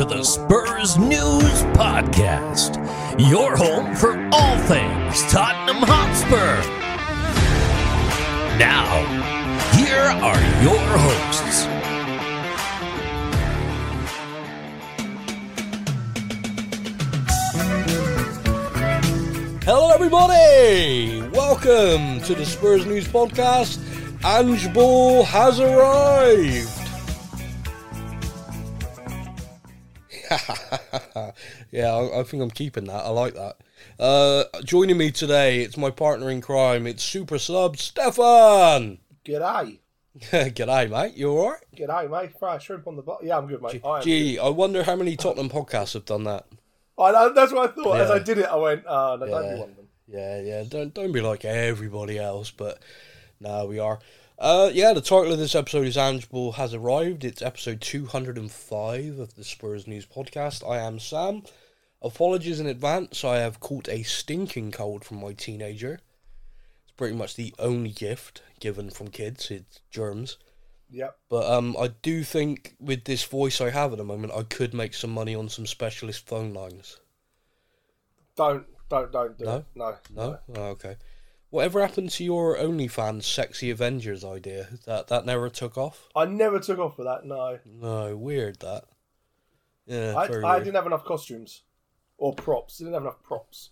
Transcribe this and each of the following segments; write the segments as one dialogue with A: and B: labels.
A: to the Spurs News Podcast, your home for all things Tottenham Hotspur. Now, here are your hosts.
B: Hello, everybody! Welcome to the Spurs News Podcast. Ange Ball has arrived. yeah, I, I think I'm keeping that. I like that. Uh, joining me today, it's my partner in crime. It's super sub Stefan.
C: G'day.
B: G'day, mate. You all right?
C: G'day, mate. Fry shrimp on the bottom. Yeah, I'm good, mate. I am
B: Gee, I wonder how many Tottenham podcasts have done that.
C: I that's what I thought. As I did it, I went, oh, no, don't
B: Yeah.
C: be one of them.
B: Yeah, yeah. Don't don't be like everybody else, but no, we are. Uh, yeah, the title of this episode is Ange Ball has arrived. It's episode two hundred and five of the Spurs News Podcast. I am Sam. Apologies in advance. I have caught a stinking cold from my teenager. It's pretty much the only gift given from kids. It's germs.
C: Yep.
B: But um, I do think with this voice I have at the moment, I could make some money on some specialist phone lines.
C: Don't, don't, don't do
B: No?
C: it. No.
B: No? Oh, okay. Whatever happened to your OnlyFans sexy Avengers idea? That that never took off?
C: I never took off for that, no.
B: No, weird that. Yeah,
C: I, I didn't have enough costumes. Or props. Didn't have enough props.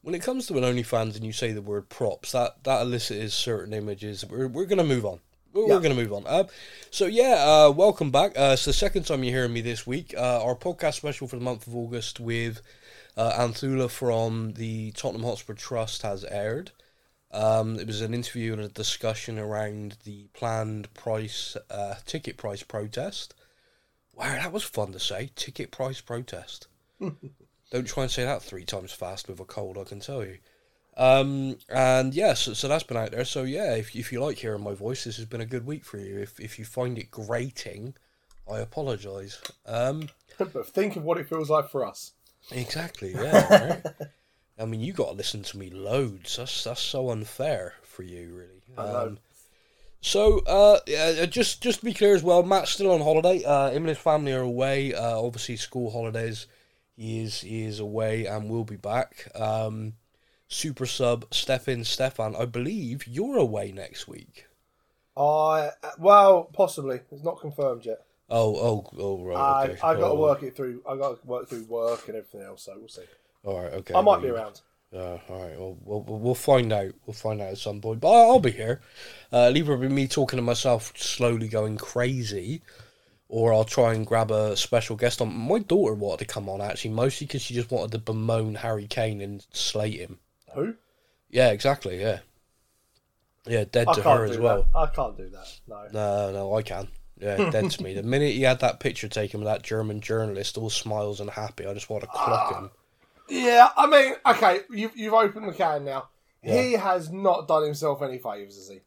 B: When it comes to an OnlyFans and you say the word props, that that elicited certain images. We're we're gonna move on. We're,
C: Yeah.
B: we're gonna move on. Uh, so yeah, uh, welcome back. Uh, it's the second time you're hearing me this week. Uh, our podcast special for the month of August with uh, Anthula from the Tottenham Hotspur Trust has aired. Um, it was an interview and a discussion around the planned price uh, ticket price protest. Wow, that was fun to say. Ticket price protest. Don't try and say that three times fast with a cold, I can tell you. Um, and yes, so, so that's been out there. So yeah, if, if you like hearing my voice, this has been a good week for you. If if you find it grating, I apologise. Um,
C: but think of what it feels like for us.
B: exactly, yeah. Right? I mean, you got to listen to me loads. That's that's so unfair for you, really. Um, so, uh, yeah, just just to be clear as well, Matt's still on holiday. Uh, him and his family are away. Uh, obviously, school holidays. He is he is away and will be back. Um, super sub Stefan Stefan, I believe you're away next week.
C: I, well, possibly. It's not confirmed yet.
B: Oh oh oh right.
C: I,
B: Okay.
C: I got to
B: Oh,
C: work it through. I got to work through work and everything else, so we'll see.
B: All right. Okay.
C: I might be around.
B: Uh, all right. Well, we'll, we'll we'll find out. We'll find out at some point. But I'll, I'll be here. Uh, it'll either be me talking to myself, slowly going crazy, or I'll try and grab a special guest on. My daughter wanted to come on actually, mostly because she just wanted to bemoan Harry Kane and slate him.
C: Who?
B: Yeah, exactly. Yeah. Yeah, dead
C: I
B: to her as well.
C: that. I can't do that. No.
B: No, no, I can. Yeah, dead to me. The minute he had that picture taken with that German journalist, all smiles and happy, I just want to clock him.
C: Yeah, I mean, okay, you've, you've opened the can now. He has not done himself any favours, has he?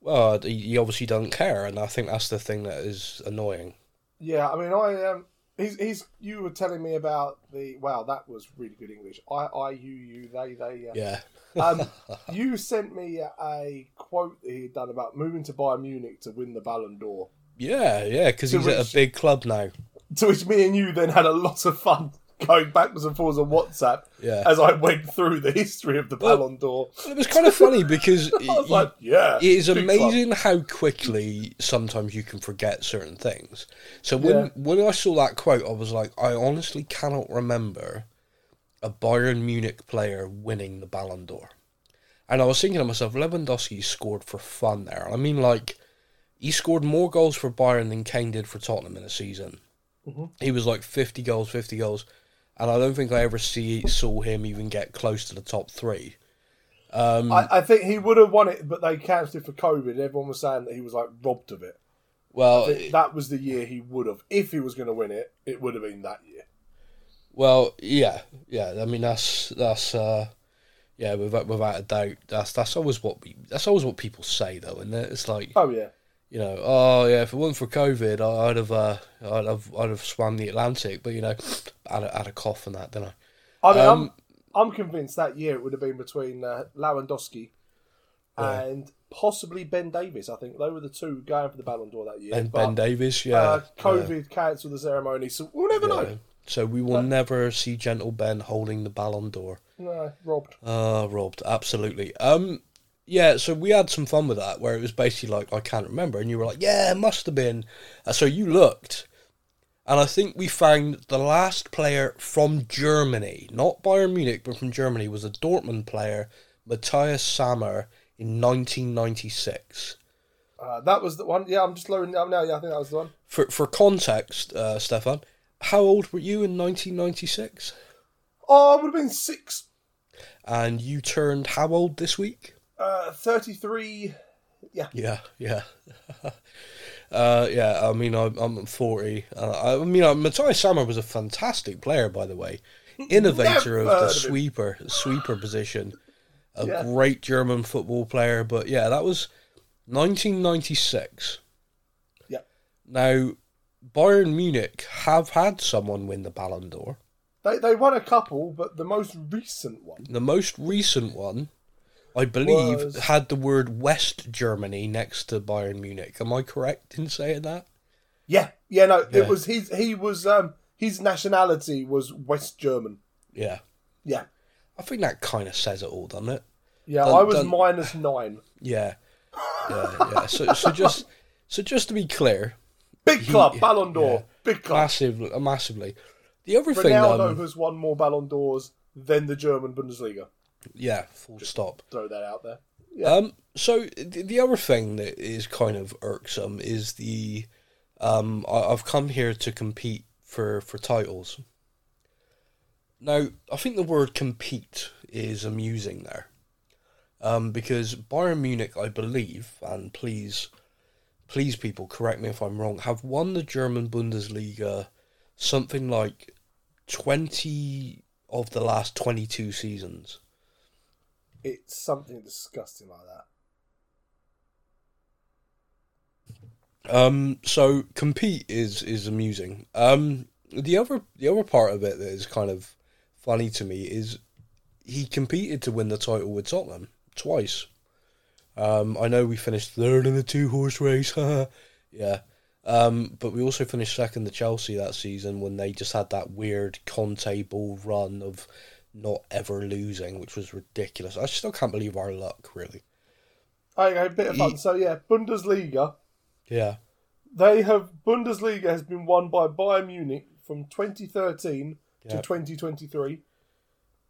B: Well, he, he obviously doesn't care, and I think that's the thing that is annoying.
C: Yeah, I mean, I um, he's he's. You were telling me about the. Wow, that was really good English. I, I, you, you, they, they. Uh,
B: Yeah.
C: Um, you sent me a quote that he'd done about moving to Bayern Munich to win the Ballon d'Or.
B: Yeah, yeah, because he's at a big club now.
C: To which me and you then had a lot of fun going backwards and forwards on WhatsApp
B: Yeah.
C: as I went through the history of the
B: Well,
C: Ballon d'Or.
B: It was kind of funny because
C: I was
B: it,
C: like, yeah,
B: it is
C: big club.
B: amazing how quickly sometimes you can forget certain things. So when
C: Yeah.
B: when I saw that quote, I was like, I honestly cannot remember a Bayern Munich player winning the Ballon d'Or. And I was thinking to myself, Lewandowski scored for fun there. I mean, like, he scored more goals for Bayern than Kane did for Tottenham in a season. Mm-hmm. He was like 50 goals, 50 goals. And I don't think I ever see saw him even get close to the top three. Um,
C: I, I think he would have won it, but they cancelled it for COVID. Everyone was saying that he was like robbed of it.
B: well,
C: that was the year he would have. If he was going to win it, it would have been that year.
B: Well, yeah, yeah. I mean, that's that's uh, yeah, without without a doubt. That's that's always what we, that's always what people say though, and it's like
C: Oh yeah,
B: you know, oh yeah, if it wasn't for COVID, I'd have uh, I'd have I'd have swam the Atlantic, but you know, I had a, had a cough and that, didn't I?
C: I mean,
B: Um,
C: I'm I'm convinced that year it would have been between uh, Lewandowski and possibly Ben Davies. I think they were the two going for the Ballon d'Or that year.
B: Ben,
C: but,
B: ben Davies, yeah.
C: uh,
B: yeah,
C: COVID cancelled the ceremony, so we'll never
B: yeah.
C: know.
B: So we will never see Gentle Ben holding the Ballon d'Or.
C: No, robbed.
B: Uh, robbed, absolutely. Um, yeah, so we had some fun with that, where it was basically like I can't remember, and you were like, yeah, it must have been. Uh, so you looked, and I think we found the last player from Germany, not Bayern Munich, but from Germany, was a Dortmund player, Matthias Sammer, in 1996.
C: Uh, that was the one. Yeah, I'm just it up now. Yeah, I think that was the one.
B: For for context, uh, Stefan, how old were you in 1996?
C: Oh, I would have been six,
B: And you turned how old this week?
C: Uh, 33.
B: Yeah, yeah. yeah. uh, yeah, I mean, I'm, I'm 40. Uh, I mean, uh, Matthias Sammer was a fantastic player, by the way. Innovator of the
C: him.
B: sweeper sweeper position. A
C: Yeah.
B: great German football player. But yeah, that was 1996.
C: Yeah.
B: Now, Bayern Munich have had someone win the Ballon d'Or.
C: They, they won a couple, but the most recent one.
B: The most recent one, I believe,
C: Was-
B: had the word West Germany next to Bayern Munich. Am I correct in saying that?
C: Yeah, yeah, no,
B: Yeah.
C: it was his. He was um his nationality was West German.
B: Yeah.
C: Yeah,
B: I think that kind of says it all, doesn't it?
C: yeah.
B: Dun-
C: I was
B: dun-
C: minus nine.
B: Yeah. Yeah, yeah. So, so just, so just to be clear,
C: Big club, Ballon d'Or,
B: yeah.
C: big club.
B: massive, massively. The other thing,
C: Ronaldo
B: um,
C: has won more Ballon d'Ors than the German Bundesliga.
B: Yeah, full stop.
C: Throw that out there. Yeah.
B: Um, so the, the other thing that is kind of irksome is the, um, I, I've come here to compete for for titles. Now, I think the word compete is amusing there, um, because Bayern Munich, I believe, and please, please, people, correct me if I'm wrong, have won the German Bundesliga something like twenty of the last twenty-two seasons.
C: It's something disgusting like that.
B: Um, so compete is is amusing. Um, the other the other part of it that is kind of funny to me is he competed to win the title with Tottenham twice. Um, I know we finished third in the two horse race, yeah. Um, but we also finished second to Chelsea that season when they just had that weird Conte ball run of not ever losing, which was ridiculous. I still can't believe our luck, really.
C: I Okay, a bit of fun. So yeah, Bundesliga.
B: Yeah,
C: They have Bundesliga has been won by Bayern Munich from 2013 to 2023.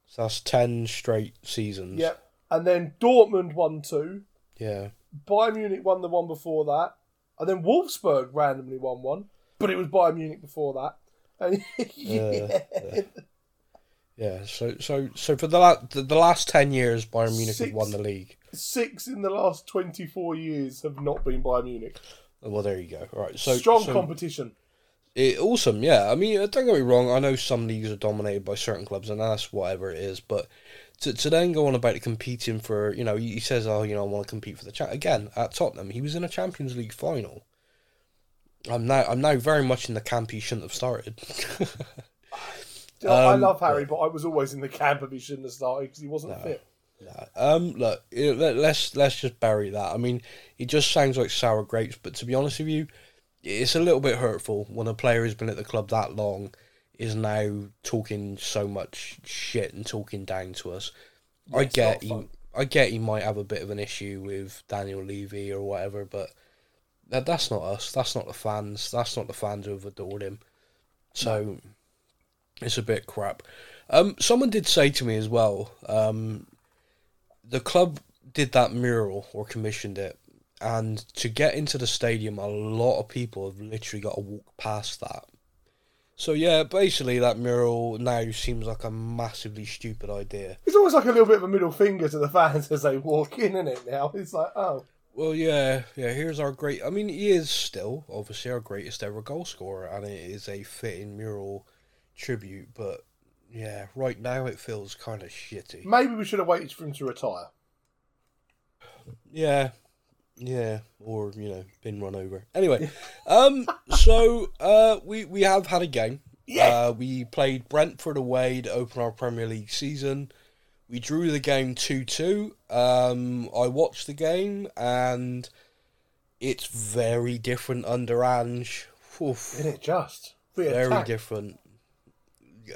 B: so that's ten straight seasons.
C: Yep. And then Dortmund won two.
B: yeah.
C: Bayern Munich won the one before that. And then Wolfsburg randomly won one, but it was Bayern Munich before that. And uh, yeah.
B: yeah. Yeah, so so so for the la- the, the last ten years, Bayern Munich have won the league.
C: Six in the last 24 years have not been Bayern Munich.
B: Well, there you go. All right, so
C: Strong
B: so
C: competition.
B: it, awesome. Yeah, I mean, don't get me wrong. I know some leagues are dominated by certain clubs, and that's whatever it is. But to to then go on about competing for, you know, he he says, oh, you know, I want to compete for the chat again at Tottenham. He was in a Champions League final. I'm now I'm now very much in the camp he shouldn't have started.
C: I
B: Um,
C: love Harry, but I was always in the camp of he shouldn't have started because he wasn't fit.
B: Nah. Um, look, let, let's let's just bury that. I mean, it just sounds like sour grapes, but to be honest with you, it's a little bit hurtful when a player who's been at the club that long is now talking so much shit and talking down to us. I get he. I get he might have a bit of an issue with Daniel Levy or whatever, but that that's not us. That's not the fans. That's not the fans who have adored him. So it's a bit crap. Um, someone did say to me as well. Um, the club did that mural or commissioned it, and to get into the stadium, a lot of people have literally got to walk past that. So yeah, basically that mural now seems like a massively stupid idea.
C: It's almost like a little bit of a middle finger to the fans as they walk in, isn't it? Now it's like, oh,
B: Well, yeah, yeah. Here's our great. I mean, he is still obviously our greatest ever goal scorer, and it is a fitting mural tribute. But yeah, right now it feels kind of shitty.
C: maybe we should have waited for him to retire.
B: Yeah, yeah, or you know, been run over. Anyway, um, so uh, we we have had a game.
C: Yeah.
B: Uh, we played Brentford away to open our Premier League season. We drew the game 2 2. Um, I watched the game and it's very different under Ange. Oof,
C: Isn't it just? We
B: very different.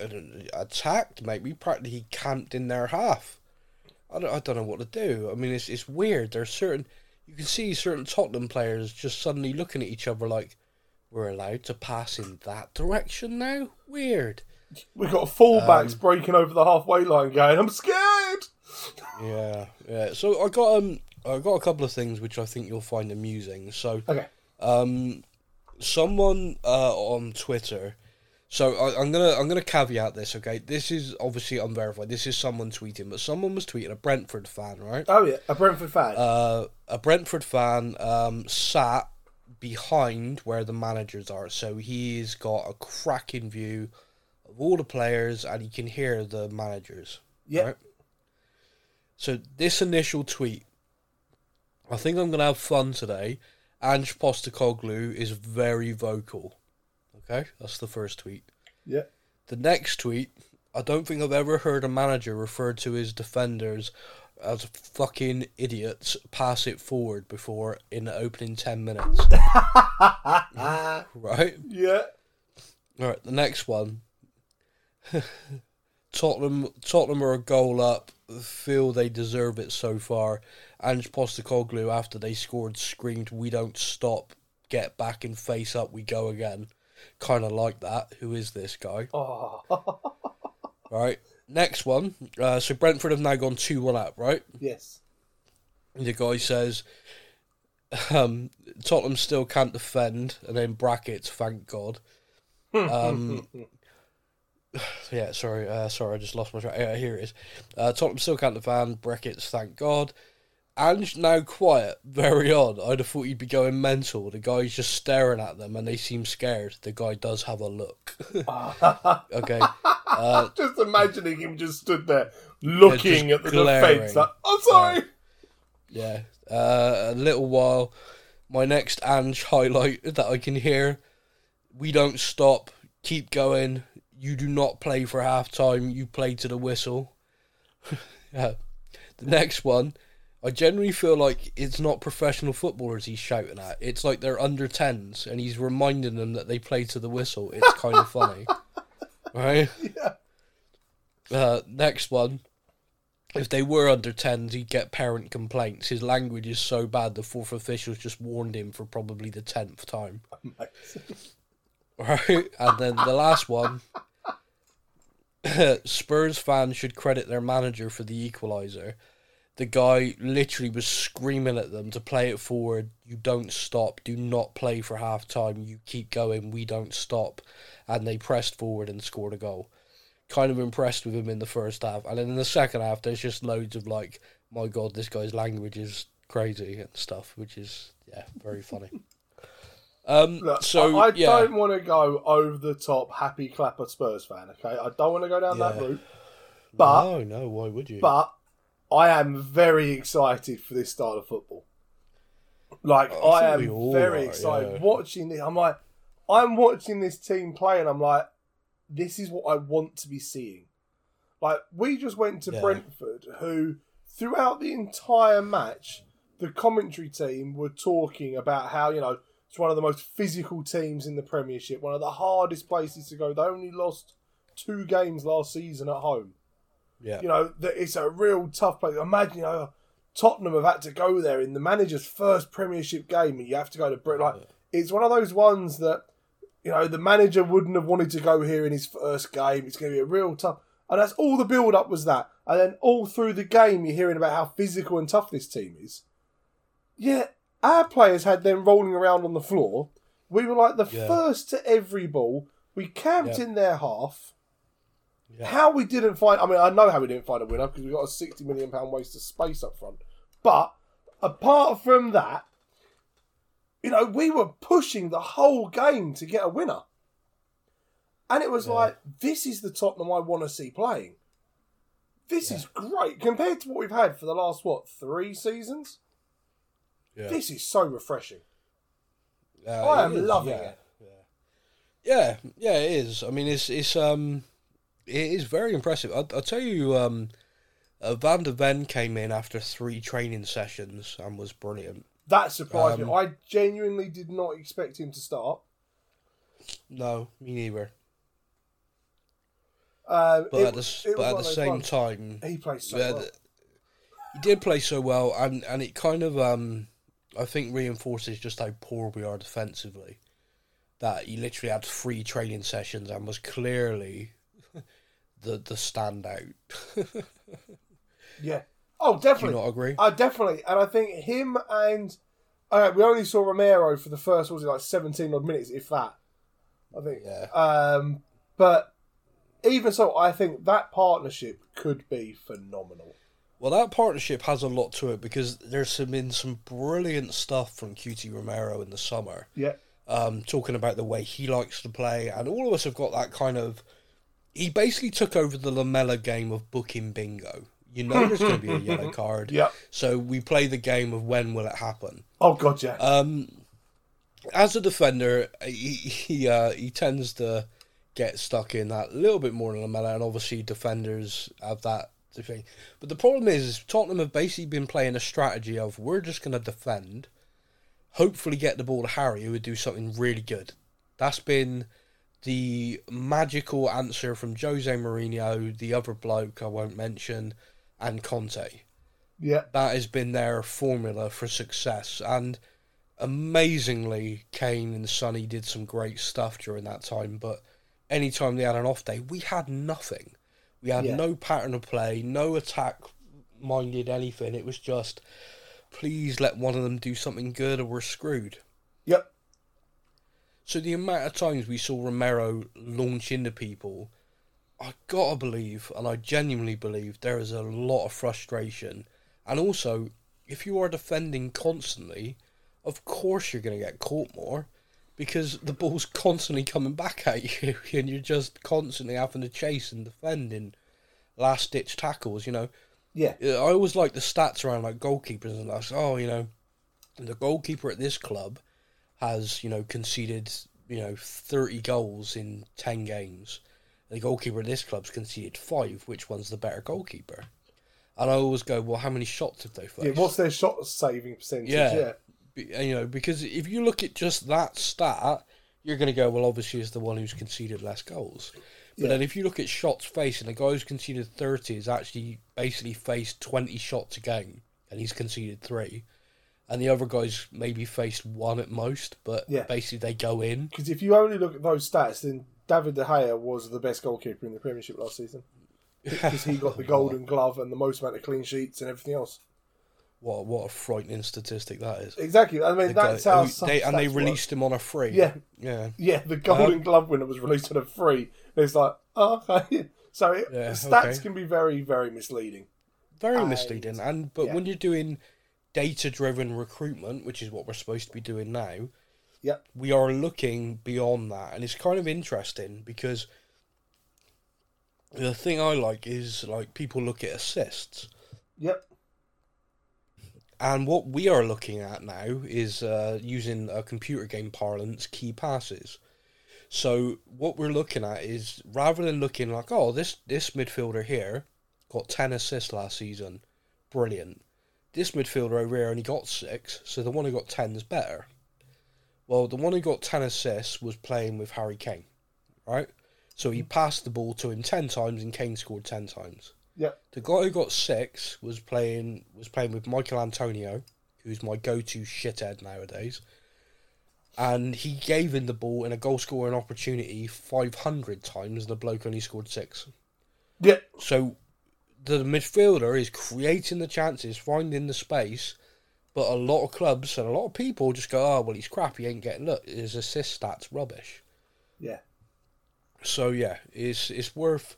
B: Don't- Attacked, mate. We practically camped in their half. I don't, I don't know what to do. I mean, it's it's weird. There's certain you can see certain Tottenham players just suddenly looking at each other like we're allowed to pass in that direction now. Weird.
C: We've got fullbacks
B: Um,
C: breaking over the halfway line, going, "I'm scared."
B: Yeah, yeah. So I got um I got a couple of things which I think you'll find amusing. So
C: Okay.
B: um someone uh on Twitter so I, I'm gonna I'm gonna caveat this, okay? This is obviously unverified. This is someone tweeting, but someone was tweeting a Brentford fan, right?
C: Oh yeah, a Brentford fan.
B: Uh, a Brentford fan um, sat behind where the managers are, so he's got a cracking view of all the players, and he can hear the managers.
C: yeah.
B: right. So this initial tweet, I think I'm gonna have fun today. Ange Postecoglou is very vocal. Okay, that's the first tweet.
C: Yeah.
B: The next tweet, I don't think I've ever heard a manager refer to his defenders as fucking idiots. Pass it forward before in the opening ten minutes. right.
C: Yeah.
B: All right, the next one. Tottenham, Tottenham are a goal up. Feel they deserve it so far. Ange Postecoglou, after they scored, screamed, "We don't stop. Get back and face up. We go again." Kind of like that. Who is this guy?
C: Oh.
B: Right. Next one. Uh, so Brentford have now gone two one up. Right.
C: yes.
B: The guy says, um, Tottenham still can't defend, and then brackets, thank God. Um, yeah, sorry, uh, sorry, I just lost my track. Yeah, here it is. Uh, Tottenham still can't defend, brackets, thank God. Ange now quiet, very odd. I'd have thought he'd be going mental. The guy's just staring at them, and they seem scared. The guy does have a look. okay. Uh,
C: just imagining him just stood there looking at the
B: glaring.
C: defence like, I'm sorry.
B: Yeah. Uh, a little while. My next Ange highlight that I can hear. We don't stop. Keep going. You do not play for half time. You play to the whistle. yeah. The next one. I generally feel like it's not professional footballers he's shouting at. It's like they're under 10s and he's reminding them that they play to the whistle. It's kind of funny. Right?
C: Yeah.
B: Uh, next one. If they were under 10s, he'd get parent complaints. His language is so bad, the fourth officials just warned him for probably the 10th time. Right? And then the last one. Spurs fans should credit their manager for the equaliser. The guy literally was screaming at them to play it forward. You don't stop. Do not play for half time. You keep going. We don't stop. And they pressed forward and scored a goal. Kind of impressed with him in the first half. And then in the second half, there's just loads of like, my God, this guy's language is crazy and stuff, which is, yeah, very funny. Um,
C: Look,
B: so,
C: I, I
B: yeah.
C: don't want to go over the top happy clapper Spurs fan, okay? I don't want to go down that route. But
B: no, no, why would you?
C: but I am very excited for this style of football. Like
B: Oh, I
C: I,
B: think we
C: am very
B: are,
C: excited
B: yeah.
C: watching this. I'm like, I'm watching this team play, and I'm like, this is what I want to be seeing. Like we just went to
B: Yeah.
C: Brentford, who throughout the entire match, the commentary team were talking about how you know it's one of the most physical teams in the Premiership, one of the hardest places to go. They only lost two games last season at home
B: yeah.
C: you know, that it's a real tough place. Imagine, you know, Tottenham have had to go there in the manager's first Premiership game, and you have to go to Britain. Like, it's one of those ones that, you know, the manager wouldn't have wanted to go here in his first game. It's going to be a real tough. And that's all the build up was that. And then all through the game, you're hearing about how physical and tough this team is. Yeah, our players had them rolling around on the floor. We were like the
B: Yeah.
C: first to every ball. We camped
B: Yeah.
C: in their half.
B: Yeah.
C: How we didn't find, I mean, I know how we didn't find a winner because we got a £60 million waste of space up front. But apart from that, you know, we were pushing the whole game to get a winner. And it was
B: Yeah.
C: like, this is the Tottenham I want to see playing. This is great compared to what we've had for the last, what, three seasons?
B: yeah.
C: This is so refreshing.
B: Uh,
C: I am
B: is,
C: loving
B: yeah,
C: it.
B: Yeah, yeah, it is. I mean, it's it's um, it is very impressive. I'll, I'll tell you um, Uh, Van der Ven came in after three training sessions and was brilliant.
C: That surprised me.
B: Um,
C: I genuinely did not expect him to start.
B: No, me neither.
C: Um,
B: But
C: it-
B: at the, s-
C: it was
B: but at the same
C: ones-
B: time,
C: he plays so well.
B: the- he did play so well, and and it kind of um, I think reinforces just how poor we are defensively. That he literally had three training sessions and was clearly the the standout.
C: Yeah. Oh, definitely.
B: Do you
C: definitely.
B: not agree?
C: Uh, definitely. And I think him and uh, we only saw Romero for the first what was it like seventeen odd minutes, if that. I think.
B: Yeah.
C: Um, but even so, I think that partnership could be phenomenal.
B: Well, that partnership has a lot to it because there's some, been some brilliant stuff from Cuti Romero in the summer.
C: Yeah.
B: um, talking about the way he likes to play, and all of us have got that kind of. He basically took over the Lamela game of booking bingo. You know, there's going to be a yellow card.
C: Yeah.
B: So we play the game of when will it happen.
C: Oh god, yeah.
B: Um, as a defender, he he, uh, he tends to get stuck in that a little bit more than Lamela, and obviously defenders have that thing. But the problem is, is Tottenham have basically been playing a strategy of we're just going to defend, hopefully get the ball to Harry, who would do something really good. That's been the magical answer from Jose Mourinho, the other bloke I won't mention, and Conte
C: yeah.
B: that has been their formula for success. And amazingly, Kane and Sonny did some great stuff during that time. But anytime they had an off day, we had nothing. We had
C: Yeah.
B: no pattern of play, no attack minded anything. It was just, please let one of them do something good or we're screwed. So the amount of times we saw Romero launch into people, I gotta believe, and I genuinely believe, there is a lot of frustration. And also, if you are defending constantly, of course you're gonna get caught more, because the ball's constantly coming back at you, and you're just constantly having to chase and defend in last ditch tackles. You know,
C: Yeah.
B: I always like the stats around like goalkeepers and that's oh you know, the goalkeeper at this club has you know conceded you know thirty goals in ten games. The goalkeeper at this club's conceded five. Which one's the better goalkeeper? And I always go, well, how many shots have they faced?
C: Yeah. What's their shot saving percentage?
B: Yeah.
C: Yeah.
B: You know, because if you look at just that stat, you're going to go, well, obviously, it's the one who's conceded less goals. But
C: Yeah.
B: then if you look at shots faced, and the guy who's conceded 30 has actually basically faced 20 shots a game, and he's conceded three. And the other guys maybe faced one at most, but
C: Yeah.
B: basically they go in.
C: Because if you only look at those stats, then David De Gea was the best goalkeeper in the Premiership last season because he got the Golden Glove and the most amount of clean sheets and everything else.
B: What what a frightening statistic that is.
C: Exactly. I mean,
B: The
C: that's
B: guy-
C: how
B: they, and they
C: stats work.
B: released him on a free.
C: Yeah.
B: Yeah.
C: Yeah, the Golden
B: Um,
C: Glove winner was released on a free. And it's like, oh, okay. So it,
B: Yeah,
C: stats
B: okay.
C: can be very, very misleading.
B: very
C: And-
B: misleading. And but
C: yeah.
B: when you're doing data driven recruitment, which is what we're supposed to be doing now,
C: Yep.
B: we are looking beyond that, and it's kind of interesting because the thing I like is like people look at assists,
C: Yep.
B: and what we are looking at now is uh, using a computer game parlance, key passes. So what we're looking at is rather than looking like, oh, this this midfielder here got ten assists last season, brilliant. This midfielder over here only got six, so the one who got ten is better. Well, the one who got ten assists was playing with Harry Kane, right? So he hmm. passed the ball to him ten times, and Kane scored ten times.
C: Yep.
B: The guy who got six was playing was playing with Michael Antonio, who's my go-to shithead nowadays, and he gave him the ball in a goal-scoring opportunity five hundred times. And the bloke only scored six.
C: Yep.
B: So the midfielder is creating the chances, finding the space, but a lot of clubs and a lot of people just go, "Oh, well, he's crap. He ain't getting look. His assist stats rubbish."
C: Yeah.
B: So yeah, it's it's worth.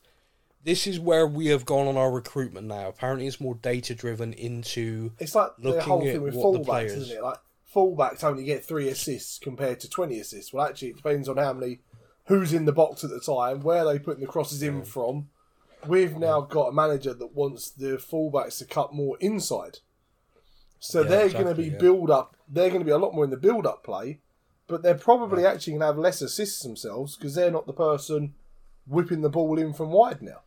B: This is where we have gone on our recruitment now. Apparently, it's more data driven into
C: It's like the whole thing with fullbacks,
B: players-
C: isn't it? Like fullbacks only get three assists compared to twenty assists. Well, actually, it depends on how many, who's in the box at the time, where they putting the crosses in mm. from. We've now got a manager that wants the fullbacks to cut more inside, so
B: Yeah,
C: they're going to be
B: yeah.
C: build up. They're going to be a lot more in the build up play, but they're probably actually going to have less assists themselves because they're not the person whipping the ball in from wide now.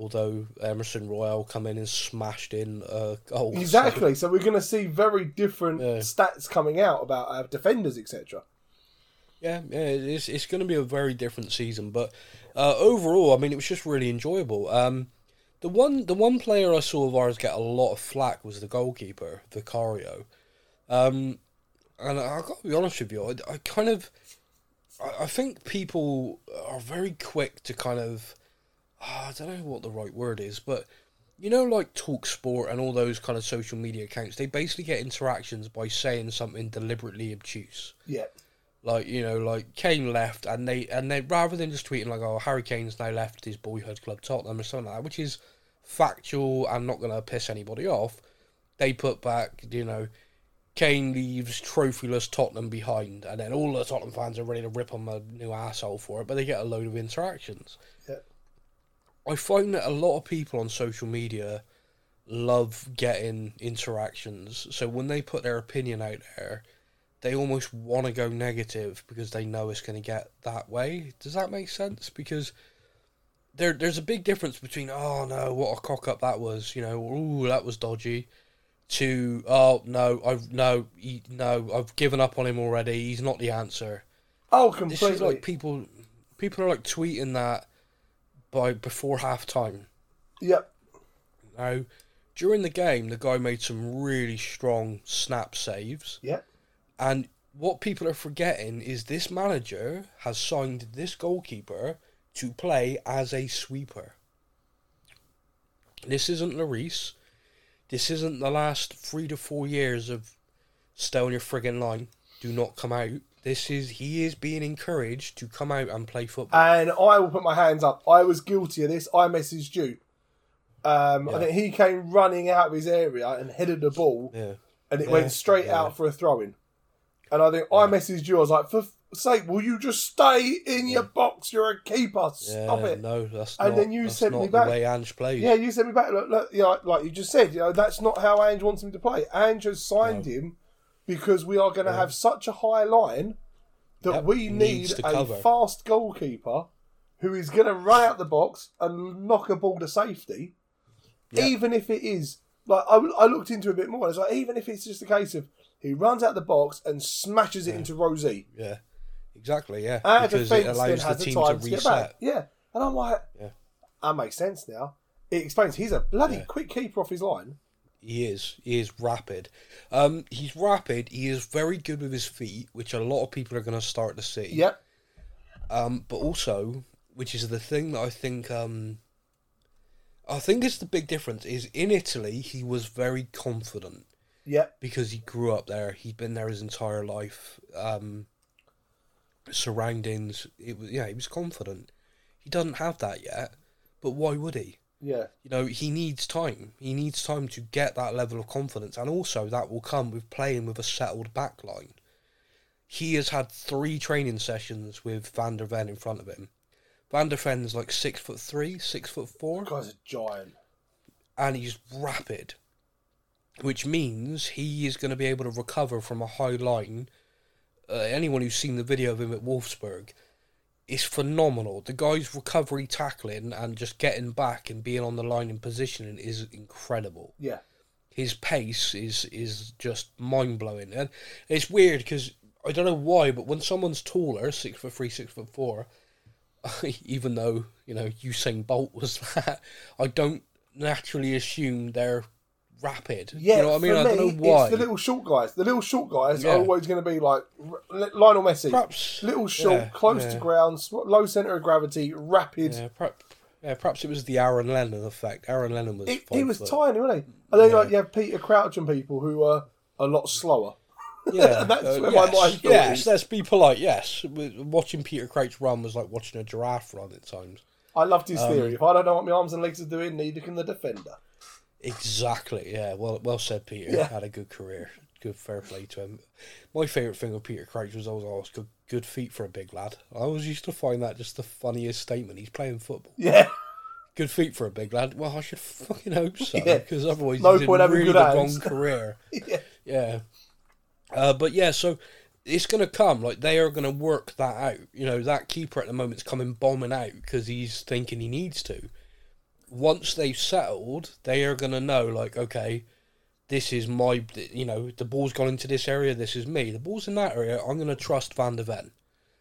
B: Although Emerson Royal come in and smashed in a goal. so-
C: Exactly. So we're going to see very different
B: Yeah.
C: stats coming out about our defenders, etc.
B: Yeah, yeah, it's it's going to be a very different season, but uh, overall, I mean, it was just really enjoyable. Um, the one the one player I saw of ours get a lot of flack was the goalkeeper, Vicario. Um, and I got to be honest with you, I, I kind of, I, I think people are very quick to kind of, ah, I don't know what the right word is, but you know, like Talk Sport and all those kind of social media accounts, they basically get interactions by saying something deliberately obtuse
C: Yeah.
B: Like you know, like Kane left, and they and they rather than just tweeting like, "Oh, Harry Kane's now left his boyhood club Tottenham" or something like that, which is factual and not going to piss anybody off. They put back, you know, Kane leaves trophyless Tottenham behind, and then all the Tottenham fans are ready to rip on a new asshole for it, but they get a load of interactions.
C: Yeah.
B: I find that a lot of people on social media love getting interactions. So when they put their opinion out there, they almost want to go negative because they know it's going to get that way. Does that make sense? Because there, there's a big difference between oh no, what a cock up that was, you know, ooh that was dodgy, to oh no, I've no, he, no, I've given up on him already. He's not the answer.
C: Oh, completely.
B: This is like people, people are like tweeting that by before half time.
C: Yep.
B: Now, during the game, the guy made some really strong snap saves.
C: Yep.
B: And what people are forgetting is this manager has signed this goalkeeper to play as a sweeper. This isn't Lloris. This isn't the last three to four years of stay on your friggin' line. Do not come out. This is he is being encouraged to come out and play football.
C: And I will put my hands up. I was guilty of this. I messaged you. Um, I
B: Yeah.
C: think he came running out of his area and headed the ball,
B: yeah.
C: and it
B: Yeah,
C: went straight out for a throw in. And I think I messaged you. I was like, "For f- sake, will you just stay in your box? You're a keeper. Stop
B: Yeah,
C: it."
B: no, that's
C: And
B: not,
C: then you
B: that's
C: sent
B: not
C: me
B: the
C: back-
B: way Ange plays.
C: Yeah, you sent me back. Look, look, you know, like you just said, you know, that's not how Ange wants him to play. Ange has signed him because we are going to have such a high line that
B: Yep,
C: we need a
B: cover.
C: fast goalkeeper who is going to run out the box and knock a ball to safety,
B: Yep.
C: even if it is like I, I looked into it a bit more. It's like even if it's just a case of he runs out the box and smashes it into Rosie,
B: Yeah, exactly. Yeah,
C: our
B: because it allows the
C: the
B: team to
C: to,
B: reset.
C: Yeah, and I'm like,
B: Yeah.
C: that makes sense now. It explains he's a bloody
B: Yeah.
C: quick keeper off his line.
B: He is. He is rapid. Um, he's rapid. He is very good with his feet, which a lot of people are going to start to see.
C: Yep.
B: Um, but also, which is the thing that I think, um, I think is the big difference is in Italy he was very confident
C: Yep.
B: because he grew up there. He'd been there his entire life. Um, surroundings. It was yeah. He was confident. He doesn't have that yet. But why would he?
C: Yeah.
B: you know, he needs time. He needs time to get that level of confidence, and also that will come with playing with a settled back line. He has had three training sessions with Van der Ven in front of him. Van der Ven's like six foot three, six foot four,
C: guy's a giant.
B: and he's rapid, which means he is going to be able to recover from a high line. Uh, anyone who's seen the video of him at Wolfsburg, is phenomenal. The guy's recovery tackling and just getting back and being on the line and positioning is incredible.
C: Yeah.
B: His pace is is just mind blowing, and it's weird because I don't know why, but when someone's taller, six foot three, six foot four, even though you know Usain Bolt was that, I don't naturally assume they're rapid.
C: Yeah.
B: you know what I mean? I don't
C: me,
B: know why.
C: It's the little short guys. The little short guys
B: Yeah.
C: are always going to be like R- Lionel Messi.
B: Perhaps
C: little short,
B: yeah,
C: close
B: yeah.
C: to ground, low center of gravity, rapid.
B: Yeah, perhaps, yeah, perhaps it was the Aaron Lennon effect. Aaron Lennon was.
C: He, he was
B: foot.
C: tiny, wasn't he? And then like you have Peter Crouch and people who are a lot slower.
B: Yeah,
C: That's
B: uh,
C: where my
B: yes,
C: mind thought
B: yes. Let's be polite. Yes, watching Peter Crouch run was like watching a giraffe run at times.
C: I loved his
B: Um,
C: theory. If I don't know what my arms and legs are doing, neither can the defender.
B: Exactly. Yeah. Well, well said, Peter.
C: Yeah.
B: Had a good career. Good fair play to him. My favourite thing of Peter Crouch was always, always good, good feet for a big lad. I always used to find that just the funniest statement. He's playing football.
C: Yeah.
B: Good feet for a big lad. Well, I should fucking hope so,
C: Yeah.
B: because otherwise
C: No
B: he's in
C: point having
B: really
C: good
B: the
C: hands.
B: wrong career.
C: yeah.
B: Yeah. Uh, but yeah, so it's going to come. Like, they are going to work that out. You know, that keeper at the moment's coming bombing out because he's thinking he needs to. Once they've settled, they are going to know, like, okay, this is my, you know, the ball's gone into this area, this is me. The ball's in that area, I'm going to trust Van der Ven.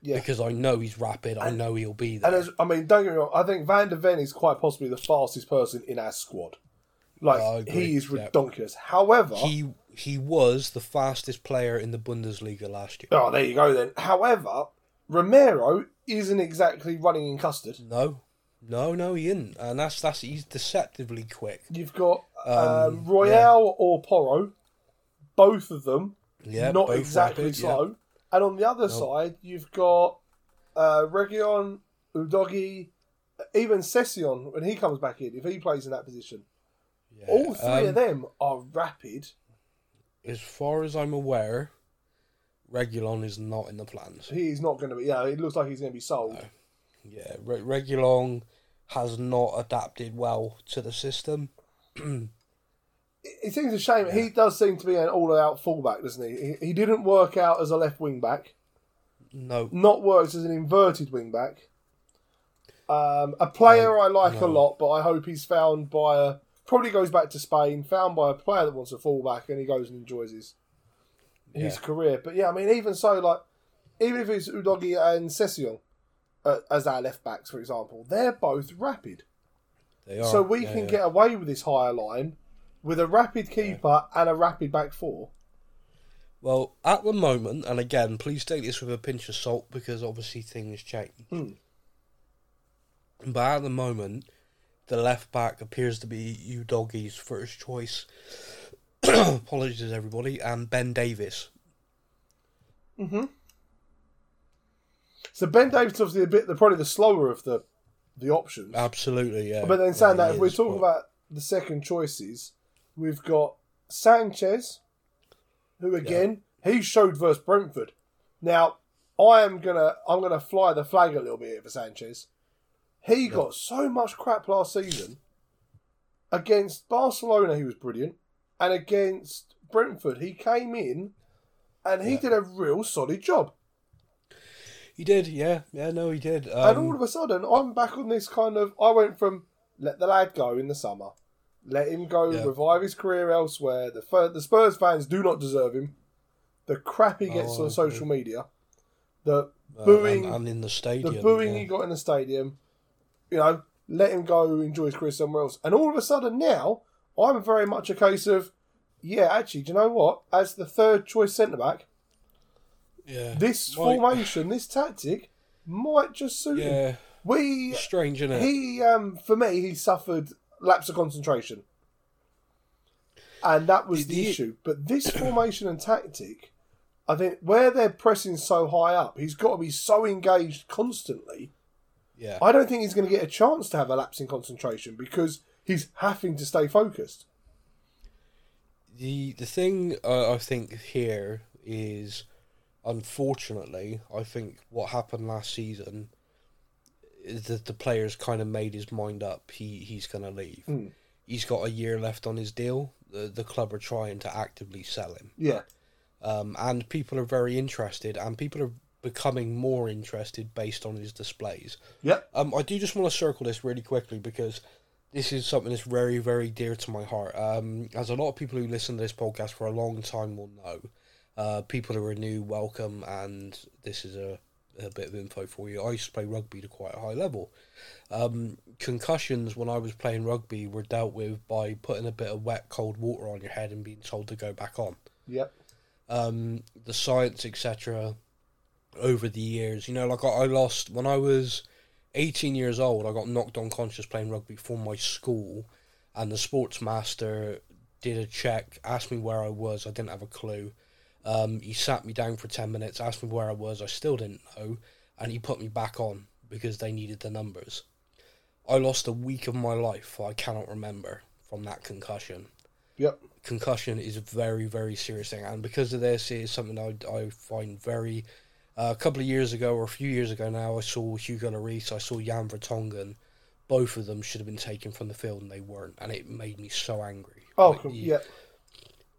C: Yeah.
B: Because I know he's rapid, I know he'll be there.
C: And as, I mean, don't get me wrong. I think Van der Ven is quite possibly the fastest person in our squad. Like
B: I
C: he is
B: yeah.
C: ridiculous. However,
B: he he was the fastest player in the Bundesliga last year.
C: oh, there you go then. However, Romero isn't exactly running in custard.
B: No, no, no, he isn't, and that's that's he's deceptively quick.
C: You've got um,
B: Um,
C: Royal or Porro, both of them
B: Yeah,
C: not exactly
B: rapid, yeah.
C: slow. And on the other side, you've got uh, Reguilón, Udogie, even Sessegnon when he comes back in, if he plays in that position.
B: Yeah,
C: All three
B: um,
C: of them are rapid.
B: As far as I'm aware, Reguilón is not in the plans.
C: He's not going to be. Yeah, it looks like he's going to be sold.
B: Yeah, Re- Reguilón has not adapted well to the system.
C: It, seems a shame. He does seem to be an all-out fullback, doesn't he? he? He didn't work out as a left wing back.
B: No,
C: Not worked as an inverted wing back. Um, a player I like a lot, but I hope he's found by a probably goes back to Spain, found by a player that wants a fullback, and he goes and enjoys his his
B: Yeah.
C: career. But yeah, I mean, even so, like even if it's Udogie and Sessegnon uh, as our left backs, for example, they're both rapid.
B: they are.
C: So we
B: yeah,
C: can
B: yeah.
C: get away with this higher line with a rapid keeper and a rapid back four.
B: Well, at the moment, and again, please take this with a pinch of salt because obviously things change.
C: Hmm.
B: But at the moment, the left back appears to be Udogie's first choice. Apologies, everybody, and Ben Davies.
C: So Ben Davies is obviously a bit the probably the slower of the the options.
B: Absolutely, yeah.
C: But then saying
B: Yeah,
C: that, if we're talking
B: but-
C: about the second choices, we've got Sanchez, who again he showed versus Brentford. Now I am gonna I'm gonna fly the flag a little bit here for Sanchez. He got so much crap last season against Barcelona. He was brilliant, and against Brentford he came in and he
B: Yeah.
C: did a real solid job.
B: He did, yeah, yeah, no, he did.
C: and
B: Um,
C: all of a sudden, I'm back on this kind of. I went from let the lad go in the summer, let him go
B: Yeah.
C: revive his career elsewhere. The the Spurs fans do not deserve him. The crap he gets
B: Oh,
C: on social media, the
B: uh,
C: booing,
B: and, and in the stadium,
C: the booing
B: yeah.
C: he got in the stadium. You know, let him go enjoy his career somewhere else. And all of a sudden now, I'm very much a case of, yeah, actually, do you know what? As the third choice centre back,
B: yeah.
C: this
B: Might-
C: formation, this tactic, might just suit him.
B: yeah,
C: We
B: strange, isn't it?
C: he um for me he suffered lapse of concentration. And that was
B: The-
C: the,
B: the-
C: issue. But this formation and tactic i think where they're pressing so high up he's got to be so engaged constantly.
B: Yeah,
C: i don't think he's going to get a chance to have a lapse in concentration because he's having to stay focused.
B: The the thing uh, I think here is, unfortunately, I think what happened last season is that the players kind of made his mind up. He he's gonna leave.
C: Hmm.
B: He's got a year left on his deal. The the club are trying to actively sell him,
C: yeah
B: um, and people are very interested, and people are becoming more interested based on his displays.
C: Yeah.
B: Um, I do just want to circle this really quickly because this is something that's very, very dear to my heart. Um, as a lot of people who listen to this podcast for a long time will know, uh, people who are new, welcome, and this is a, a bit of info for you. I used to play rugby to quite a high level. Um, concussions when I was playing rugby were dealt with by putting a bit of wet, cold water on your head and being told to go back on
C: yep
B: um, the science, etc. Over the years, you know, like I, I lost when I was eighteen years old. I got knocked unconscious playing rugby for my school, and the sports master did a check, asked me where I was. I didn't have a clue. Um, he sat me down for ten minutes, asked me where I was. I still didn't know, and he put me back on because they needed the numbers. I lost a week of my life I cannot remember from that concussion.
C: Yep.
B: Concussion is a very very serious thing. And because of this it is something I, I find very uh, a couple of years ago or a few years ago now I saw Hugo Lloris I saw Jan Vertonghen. Both of them should have been taken from the field and they weren't. And it made me so angry.
C: Oh
B: Like,
C: yeah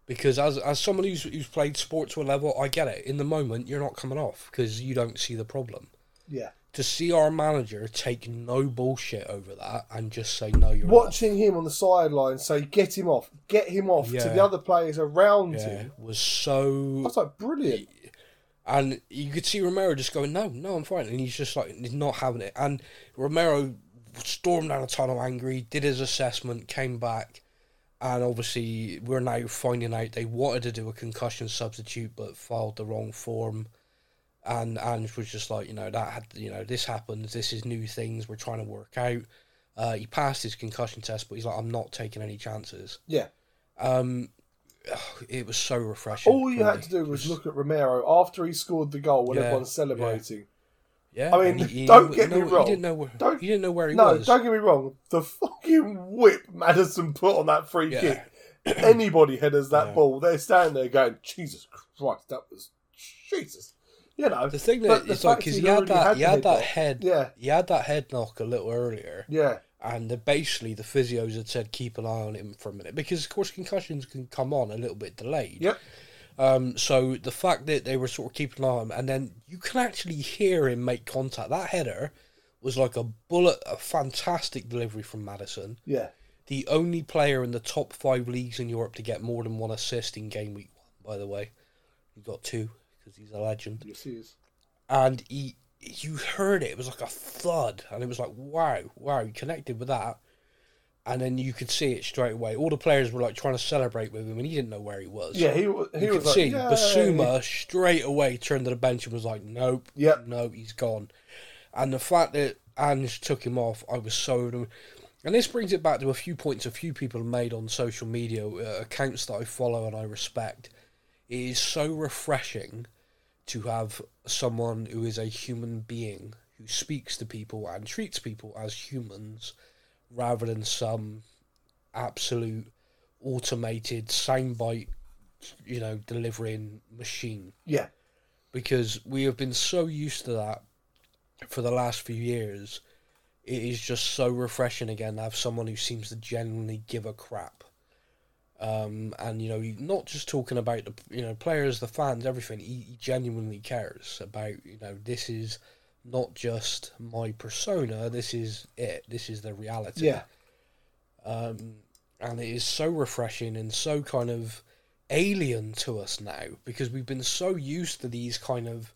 B: because as as someone who's, who's played sport to a level I get it in the moment you're not coming off because you don't see the problem
C: yeah
B: to see our manager take no bullshit over that and just say no, you're
C: Watching him on the sideline say, "Get him off, get him off," to the other players around
B: off. Yeah,
C: him.
B: was
C: I
B: so
C: was like, brilliant.
B: and you could see Romero just going, "No, no, I'm fine," and he's just like he's not having it. And Romero stormed down a tunnel angry, did his assessment, came back, and obviously we're now finding out they wanted to do a concussion substitute but filed the wrong form. And Ange was just like, you know, that had, you know, this happens. This is new things we're trying to work out. Uh, he passed his concussion test, but he's like, I'm not taking any chances.
C: Yeah.
B: Um, it was so refreshing.
C: All you had
B: me.
C: to do was look at Romero after he scored the goal when
B: Yeah,
C: everyone's celebrating.
B: Yeah,
C: I mean,
B: he- he
C: don't get me
B: no,
C: wrong.
B: He didn't know where.
C: Don't-
B: he didn't know where he
C: No,
B: was.
C: don't get me wrong. The fucking whip Maddison put on that free
B: Yeah.
C: kick. Anybody headers that
B: Yeah.
C: ball, they're standing there going, "Jesus Christ, that was Jesus." You know,
B: The thing that it's like because
C: he'd
B: he had that he had
C: head
B: that head
C: Yeah.
B: he had that head knock a little earlier,
C: yeah,
B: and the, basically the physios had said keep an eye on him for a minute because of course concussions can come on a little bit delayed.
C: yep,
B: Um, so the fact that they were sort of keeping an eye on him, and then you can actually hear him make contact. That header was like a bullet, a fantastic delivery from Maddison.
C: yeah,
B: The only player in the top five leagues in Europe to get more than one assist in game week one, by the way. He got two because he's a legend.
C: yes, he is.
B: And he, you heard it. It was like a thud, and it was like, wow, wow. He connected with that, and then you could see it straight away. All the players were like trying to celebrate with him, and he didn't know where he was.
C: Yeah, he he
B: you
C: was
B: could
C: like,
B: see
C: "Yay."
B: Bissouma straight away turned to the bench and was like, "Nope,
C: Yep.
B: no, he's gone." And the fact that Ange took him off, I was so. And this brings it back to a few points a few people have made on social media, uh, accounts that I follow and I respect. It is so refreshing to have someone who is a human being who speaks to people and treats people as humans rather than some absolute automated soundbite, you know, delivering machine.
C: Yeah,
B: Because we have been so used to that for the last few years. It is just so refreshing again to have someone who seems to genuinely give a crap. Um, and you know, not just talking about the you know players, the fans, everything. He, he genuinely cares about you know this is not just my persona. This is it. This is the reality
C: yeah,
B: um, and it is so refreshing and so kind of alien to us now because we've been so used to these kind of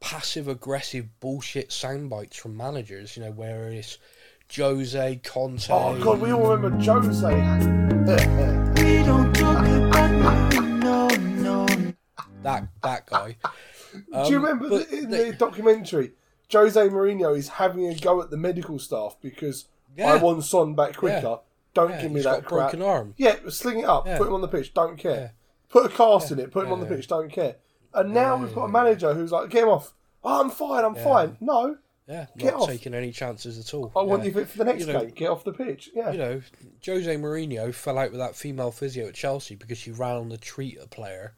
B: passive aggressive bullshit sound bites from managers, you know, where it's Jose, Conte.
C: Oh god, we all remember Jose.
D: We don't talk about no, no, no.
B: that that guy.
C: Do
B: Um,
C: you remember
B: but
C: the, in
B: they-
C: the documentary? Jose Mourinho is having a go at the medical staff because
B: Yeah.
C: I want Son back quicker.
B: Yeah.
C: Don't
B: Yeah,
C: give me that crap.
B: broken arm.
C: Yeah, sling it up. Put him on the pitch. Don't care. Put a cast in it. Put him on the pitch. Don't care. And now we've got a manager who's like, get him off. Oh, I'm fine. I'm fine. No,
B: Yeah,
C: Get
B: not
C: off.
B: taking any chances at all.
C: I want you for the next
B: You know-
C: game. Get off the pitch. Yeah.
B: you know, Jose Mourinho fell out with that female physio at Chelsea because she ran on the treat a player,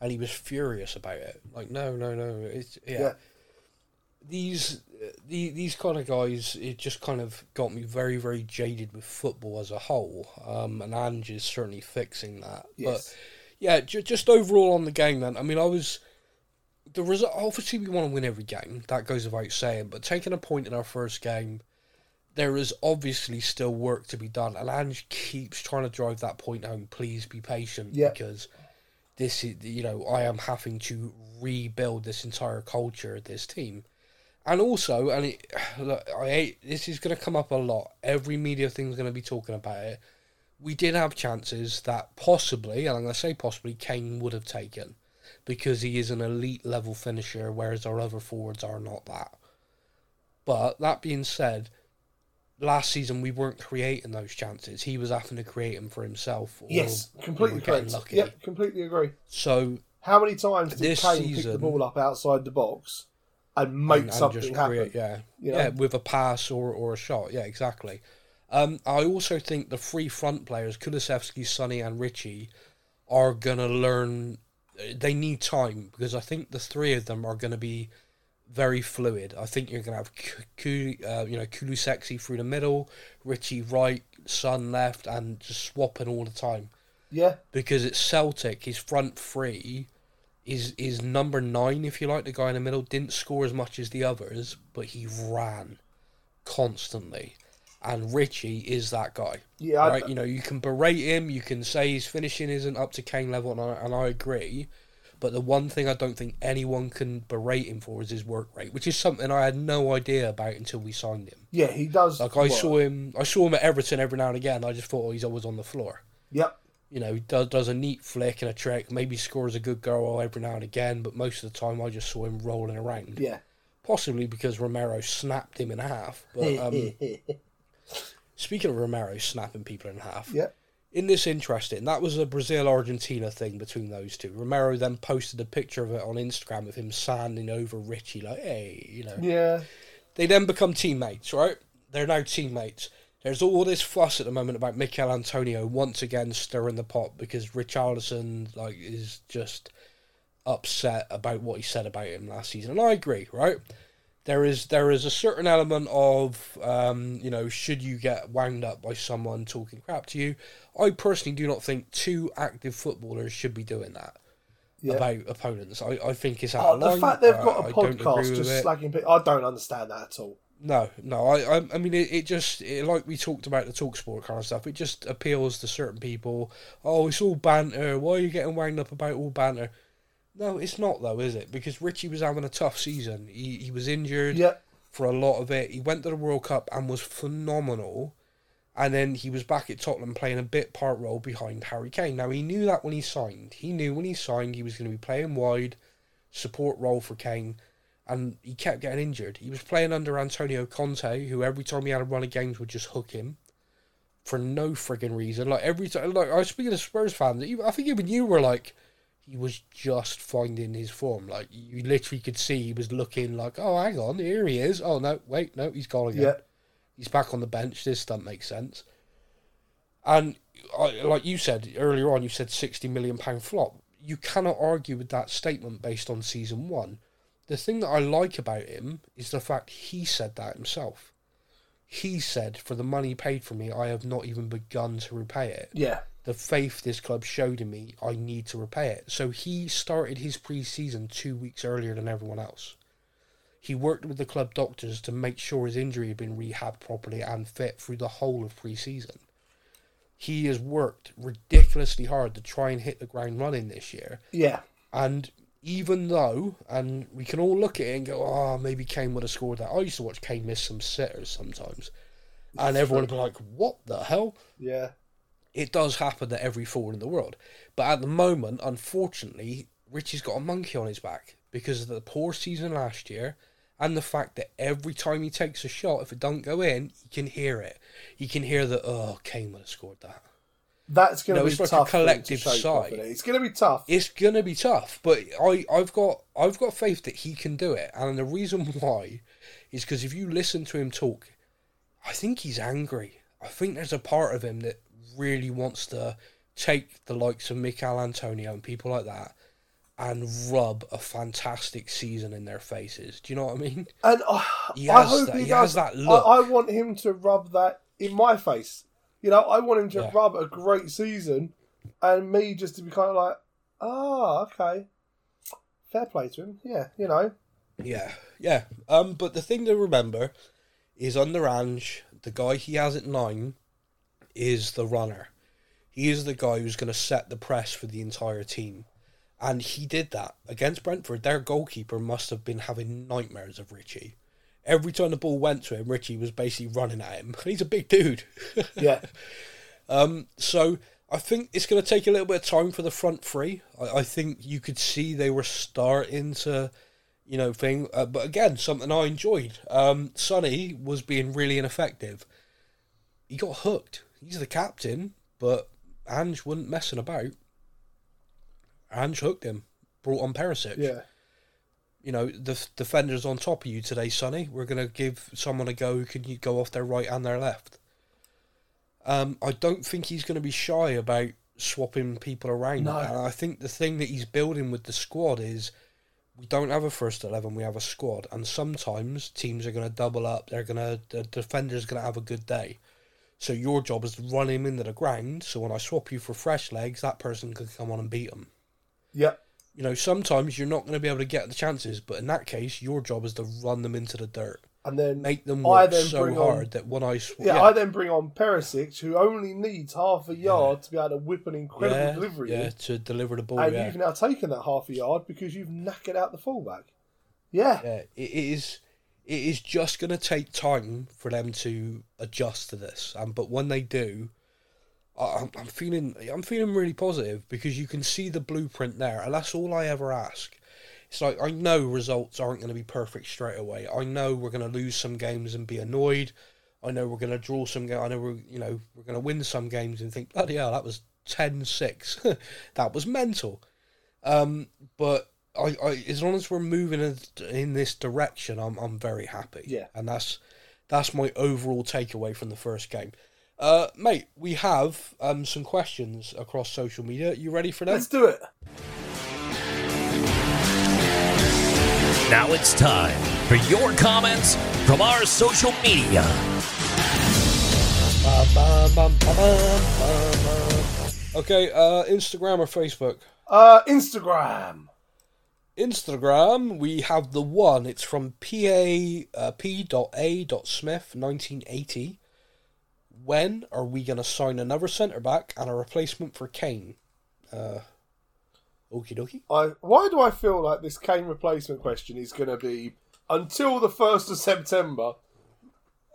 B: and he was furious about it. Like, no, no, no, it's yeah. These, the, these kind of guys, it just kind of got me very, very jaded with football as a whole. Um, and Ange is certainly fixing that.
C: Yes.
B: But yeah, ju- just overall on the game, then. I mean, I was the result. Obviously, we want to win every game. That goes without saying. But taking a point in our first game there is obviously still work to be done, and Ange keeps trying to drive that point home. Please be patient because this is, you know, I am having to rebuild this entire culture this team, and also, and it, look, I hate this is going to come up a lot. Every media thing's going to be talking about it. We did have chances that possibly, and I'm going to say possibly, Kane would have taken because he is an elite level finisher, whereas our other forwards are not that. But that being said, last season we weren't creating those chances. He was having to create them for himself. or
C: Yes, completely correct.
B: Lucky.
C: Yep, completely agree.
B: So
C: How many times did Kane pick the ball up outside the box and make
B: and- and
C: something
B: just
C: happen?
B: create- yeah,
C: You
B: yeah, with a pass or, or a shot. Yeah, exactly. Um, I also think the three front players, Kulusevski, Sonny, and Richie, are gonna learn. They need time because I think the three of them are gonna be very fluid. I think you're gonna have Ku- uh, you know Kulusevski through the middle, Richie right, Son left, and just swapping all the time
C: Yeah,
B: because it's Celtic. His front three is is number nine, if you like, the guy in the middle, didn't score as much as the others, but he ran constantly. And Richie is that guy.
C: Yeah, I-
B: right. you know, you can berate him, you can say his finishing isn't up to Kane level, and I, and I agree. But the one thing I don't think anyone can berate him for is his work rate, which is something I had no idea about until we signed him.
C: Yeah, he does.
B: Like I
C: work.
B: saw him, I saw him at Everton every now and again. I just thought oh, he's always on the floor.
C: Yep.
B: You know, does does a neat flick and a trick. Maybe scores a good goal every now and again, but most of the time I just saw him rolling around.
C: Yeah.
B: Possibly because Romero snapped him in half. But um, speaking of Romero snapping people in half,
C: yeah.
B: in this interesting, that was a Brazil Argentina thing between those two. Romero then posted a picture of it on Instagram of him sanding over Richie, like, hey, you know.
C: Yeah.
B: They then become teammates, right? They're now teammates. There's all this fuss at the moment about Michail Antonio once again stirring the pot because Richarlison like is just upset about what he said about him last season, and I agree, right? There is there is a certain element of um, you know should you get wound up by someone talking crap to you? I personally do not think two active footballers should be doing that
C: Yeah.
B: about opponents. I, I think it's out
C: Oh, the fact they've got a
B: I
C: podcast just slagging people, I don't understand that at all.
B: No, no. I, I, I mean, it, it just it, like we talked about the talk sport kind of stuff. It just appeals to certain people. Oh, it's all banter. Why are you getting wound up about all banter? No, it's not though, is it? Because Richie was having a tough season. He he was injured
C: Yeah.
B: for a lot of it. He went to the World Cup and was phenomenal. And then he was back at Tottenham playing a bit part role behind Harry Kane. Now he knew that when he signed. He knew when he signed he was going to be playing wide, support role for Kane, and he kept getting injured. He was playing under Antonio Conte, who every time he had a run of games would just hook him for no frigging reason. Like every time, like I was speaking to Spurs fans. even- I think even you were like, he was just finding his form. Like you literally could see he was looking like, oh, hang on, here he is. Oh no, wait, no, he's gone again.
C: Yeah.
B: He's back on the bench. This doesn't make sense. And I, like you said earlier on, you said sixty million pound flop. You cannot argue with that statement based on season one. The thing that I like about him is the fact he said that himself. He said, "For the money paid for me, I have not even begun to repay it."
C: Yeah.
B: the faith this club showed in me, I need to repay it. So he started his pre-season two weeks earlier than everyone else. He worked with the club doctors to make sure his injury had been rehabbed properly and fit through the whole of pre-season. He has worked ridiculously hard to try and hit the ground running this year.
C: Yeah.
B: And even though, and we can all look at it and go, oh, maybe Kane would have scored that. I used to watch Kane miss some sitters sometimes. And everyone would be like, what the hell?
C: Yeah.
B: it does happen to every forward in the world. But at the moment, unfortunately, Richie's got a monkey on his back because of the poor season last year and the fact that every time he takes a shot, if it doesn't go in, he can hear it. He can hear that, oh, Kane would have scored that.
C: That's going to be
B: it's like a
C: tough. to
B: collective
C: shake
B: sigh.
C: off, isn't it? It's going to be tough.
B: It's gonna be tough, but I, I've got I've got faith that he can do it, and the reason why is because if you listen to him talk, I think he's angry. I think there's a part of him that really wants to take the likes of Michail Antonio and people like that and rub a fantastic season in their faces. Do you know what I mean?
C: And uh,
B: He
C: I hope
B: that-
C: he,
B: he
C: does.
B: has that look.
C: I, I want him to rub that in my face. You know, I want him to
B: Yeah.
C: rub a great season, and me just to be kind of like, ah, okay, fair play to him. Yeah, you know,
B: Yeah, yeah. Um, but the thing to remember is on the Ange, the guy he has at nine is the runner. He is the guy who's going to set the press for the entire team. And he did that against Brentford. Their goalkeeper must have been having nightmares of Richie. Every time the ball went to him, Richie was basically running at him. He's a big dude.
C: yeah,
B: Um, so I think it's going to take a little bit of time for the front three. I, I think you could see they were starting to, you know, thing. Uh, but again, something I enjoyed. Um, Sonny was being really ineffective. He got hooked. He's the captain, but Ange wasn't messing about. Ange hooked him, brought on Perisic.
C: yeah,
B: You know, the defenders on top of you today, Sonny. We're going to give someone a go who can you go off their right and their left. Um, I don't think he's going to be shy about swapping people around.
C: No.
B: And I think the thing that he's building with the squad is we don't have a first 11, we have a squad. And sometimes teams are going to double up. They're going to, the defender's going to have a good day. So your job is to run him into the ground. So when I swap you for fresh legs, that person can come on and beat him.
C: yeah,
B: You know, sometimes you're not going to be able to get the chances, but in that case, your job is to run them into the dirt,
C: And then
B: make them work
C: then
B: so hard
C: on,
B: that when I sw-
C: yeah, I then bring on Perisic, who only needs half a yard to be able to whip an incredible
B: yeah,
C: delivery.
B: yeah,
C: in.
B: to deliver the ball.
C: and
B: yeah.
C: you've now taken that half a yard because you've knackered out the fullback. Yeah,
B: Yeah, it is. It is just going to take time for them to adjust to this, um, but when they do, I'm, I'm feeling I'm feeling really positive because you can see the blueprint there, and that's all I ever ask. It's like I know results aren't going to be perfect straight away. I know we're going to lose some games and be annoyed. I know we're going to draw some games. I know we're you know we're going to win some games and think bloody hell that was 10-6. that was mental. Um, but I, I, as long as we're moving in, in this direction, I'm, I'm very happy.
C: Yeah.
B: and that's that's my overall takeaway from the first game. Uh, mate, we have um, some questions across social media. You ready for that?
C: Let's do it.
A: Now it's time for your comments from our social media.
B: Okay, uh, Instagram or Facebook?
C: Uh, Instagram.
B: Instagram, we have the one. It's from pa uh, p.a.smith1980. When are we going to sign another centre back and a replacement for Kane? Uh, okie dokie.
C: I why do I feel like this Kane replacement question is going to be until the first of September?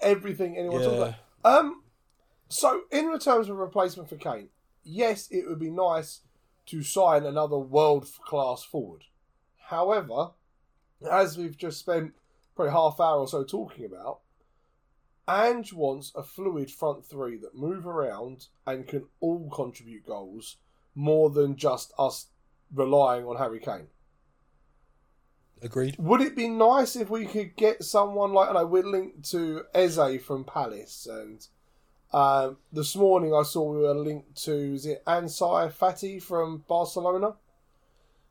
C: Everything anyone talks about. Um, so in terms of replacement for Kane, yes, it would be nice to sign another world class forward. However, as we've just spent probably half hour or so talking about, Ange wants a fluid front three that move around and can all contribute goals more than just us relying on Harry Kane.
B: Agreed.
C: Would it be nice if we could get someone like I know we're linked to Eze from Palace, and um, this morning I saw we were linked to is it Ansu Fati from Barcelona.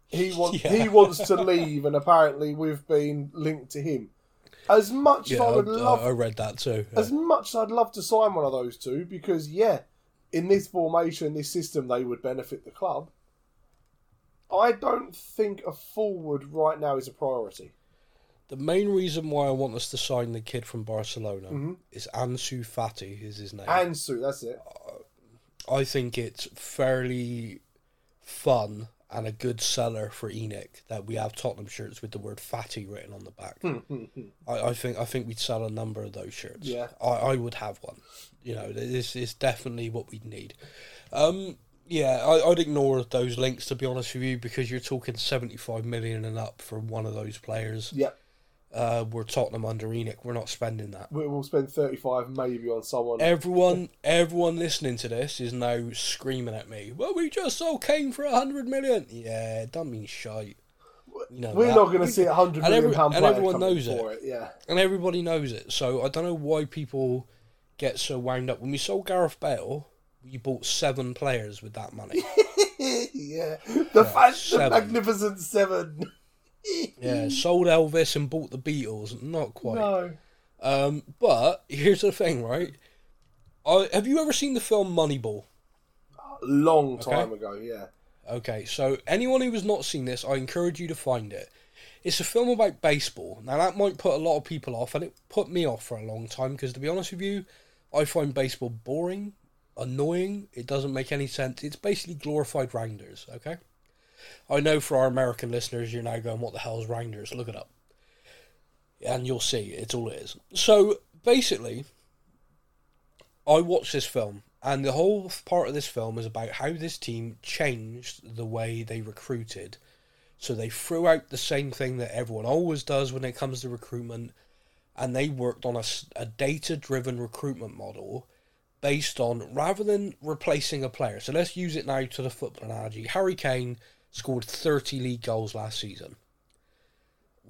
C: He wants
B: Yeah.
C: he wants to leave, and apparently we've been linked to him. As much as
B: Yeah,
C: I
B: I,
C: would love,
B: I read that too.
C: as much as I'd love to sign one of those two, because yeah, in this formation, this system, they would benefit the club. I don't think a forward right now is a priority.
B: The main reason why I want us to sign the kid from Barcelona
C: Mhm.
B: is Ansu Fati is his name.
C: Ansu, that's it.
B: I think it's fairly fun and a good seller for ENIC that we have Tottenham shirts with the word fatty written on the back. Hmm, hmm, hmm. I, I think I think we'd sell a number of those shirts.
C: Yeah.
B: I, I would have one. You know, this is definitely what we'd need. Um, yeah, I, I'd ignore those links to be honest with you because you're talking seventy five million and up for one of those players.
C: Yep.
B: Uh, we're Tottenham under ENIC. We're not spending that.
C: We- We'll spend 35 maybe on someone.
B: Everyone, everyone listening to this is now screaming at me. Well, we just sold Kane for a hundred million. Yeah, don't mean shite. You know
C: We're
B: that.
C: not going to see a hundred
B: And
C: million
B: every-
C: pound
B: and
C: player
B: everyone
C: coming
B: knows it.
C: it. Yeah,
B: and everybody knows it. So I don't know why people get so wound up. When we sold Gareth Bale, we bought seven players with that money.
C: yeah. The, fa- the magnificent seven.
B: Yeah, sold Elvis and bought the Beatles. Not quite.
C: No.
B: Um, but here's the thing, right? I, have you ever seen the film Moneyball?
C: Long time
B: Okay.
C: ago. Yeah.
B: Okay, so anyone who has not seen this, I encourage you to find it. It's a film about baseball. Now that might put a lot of people off, and it put me off for a long time because, to be honest with you, I find baseball boring, annoying. It doesn't make any sense. It's basically glorified rounders. Okay, I know for our American listeners, you're now going, "What the hell is rounders?" Look it up, and you'll see it's all it is. So basically, I watched this film, and the whole part of this film is about how this team changed the way they recruited. So they threw out the same thing that everyone always does when it comes to recruitment, and they worked on a, a, data driven recruitment model based on rather than replacing a player. So let's use it now to the football analogy. Harry Kane scored 30 league goals last season.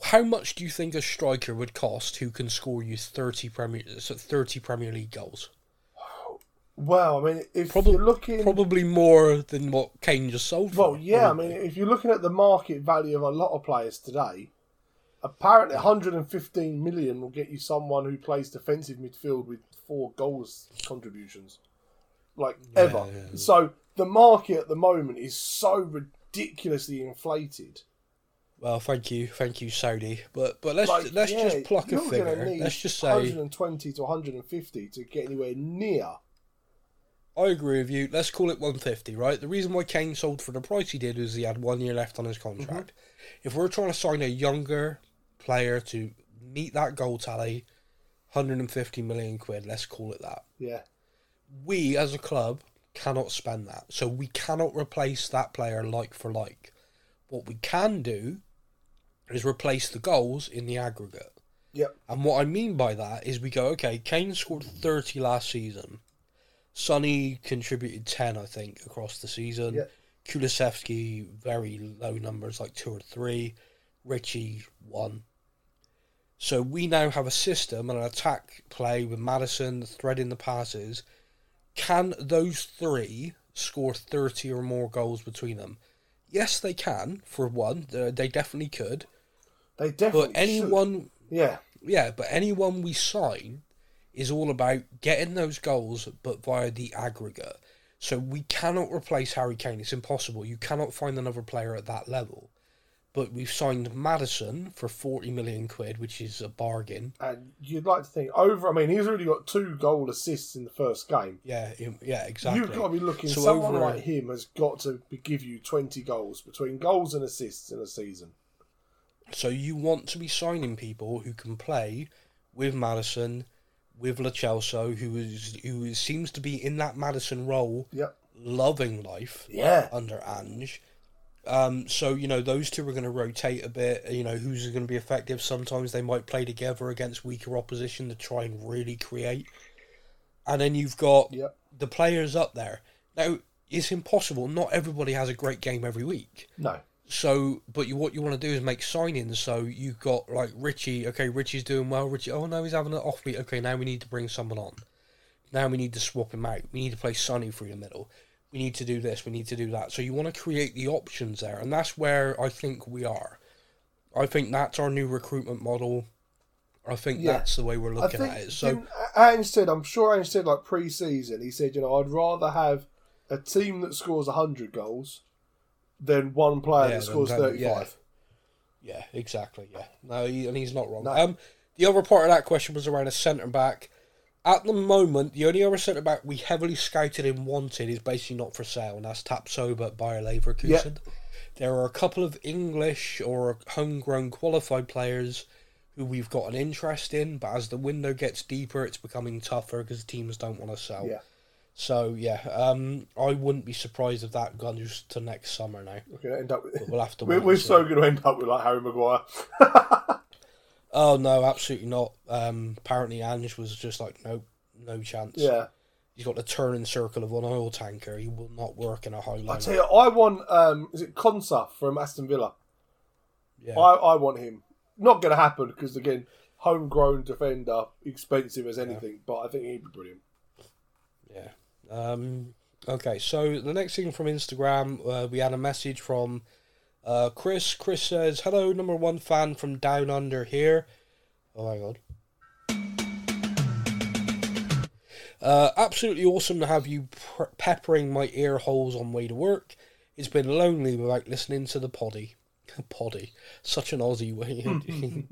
B: How much do you think a striker would cost who can score you 30 Premier, so 30 Premier League goals?
C: Well, I mean, if
B: Probably,
C: you're looking,
B: probably more than what Kane just sold for.
C: well, yeah, I mean, if you're looking at the market value of a lot of players today, apparently 115 million will get you someone who plays defensive midfield with four goals contributions, like ever.
B: yeah.
C: So the market at the moment is so ridiculously inflated.
B: Well, thank you, thank you, Saudi. But but let's
C: Like,
B: let's
C: yeah,
B: just pluck a figure. Let's just say
C: 120 to 150 to get anywhere near.
B: I agree with you. Let's call it 150, right? The reason why Kane sold for the price he did was he had one year left on his contract. Mm-hmm. If we're trying to sign a younger player to meet that goal tally, 150 million quid, let's call it that.
C: Yeah,
B: We as a club cannot spend that. So we cannot replace that player like for like. What we can do is replace the goals in the aggregate.
C: yep,
B: And what I mean by that is we go, okay, Kane scored 30 last season. Sonny contributed 10, I think, across the season.
C: Yeah.
B: Kulusevski, very low numbers, like two or three. Richie, one. So we now have a system and an attack play with Maddison threading the passes. Can those three score 30 or more goals between them? Yes, they can, for one. They definitely could.
C: they definitely.
B: But anyone
C: should. yeah,
B: yeah, but anyone we sign is all about getting those goals, but via the aggregate. So we cannot replace Harry Kane. It's impossible. You cannot find another player at that level. But we've signed Maddison for 40 million quid, which is a bargain.
C: and you'd like to think over. I mean, he's already got two goal assists in the first game.
B: Yeah, yeah, exactly.
C: You've got to be looking.
B: So
C: someone
B: over-
C: like him has got to be, give you 20 goals between goals and assists in a season.
B: So you want to be signing people who can play with Maddison, with Lo Celso, who is who seems to be in that Maddison role,
C: Yep.
B: loving life.
C: Yeah.
B: under Ange. Um, so you know those two are going to rotate a bit. You know who's going to be effective. Sometimes they might play together against weaker opposition to try and really create. And then you've got
C: Yep.
B: the players up there. Now it's impossible. Not everybody has a great game every week.
C: No.
B: So, but you, what you want to do is make signings. So you've got like Richie. Okay, Richie's doing well. Richie. Oh no, he's having an off week. Okay, now we need to bring someone on. Now we need to swap him out. We need to play Sonny through the middle. We need to do this. We need to do that. So you want to create the options there, and that's where I think we are. I think that's our new recruitment model. I think
C: Yeah.
B: that's the way we're looking at it. So
C: Ange said, I'm sure Ange said like pre-season, he said, you know, I'd rather have a team that scores 100 goals than one player
B: Yeah,
C: that scores
B: than-
C: 35.
B: Yeah, exactly. Yeah, no, he, and he's not wrong.
C: No.
B: Um, the other part of that question was around a centre back. At the moment, the only other centre back we heavily scouted and wanted is basically not for sale, and that's Tapsoba at Bayer Leverkusen. There are a couple of English or homegrown qualified players who we've got an interest in, but as the window gets deeper, it's becoming tougher because teams don't want to sell.
C: Yeah.
B: So yeah, um, I wouldn't be surprised if that goes to next summer now.
C: We're going to end up with.
B: We'll have to.
C: We're, we're so going to end up with like Harry Maguire.
B: Oh no, absolutely not. Um, apparently Ange was just like, nope, no chance.
C: yeah.
B: he's got the turning circle of an oil tanker. He will not work in a high
C: I tell you, I want, um, is it Konsa from Aston Villa?
B: yeah,
C: I, I want him. Not going to happen because, again, homegrown defender, expensive as anything, but I think he'd be brilliant.
B: yeah. Um, okay, so the next thing from Instagram, uh, we had a message from uh, Chris. Chris says, "Hello, number one fan from Down Under here." Oh my god. Uh, absolutely awesome to have you pre- peppering my ear holes on way to work. It's been lonely without listening to the poddy. poddy. Such an Aussie way.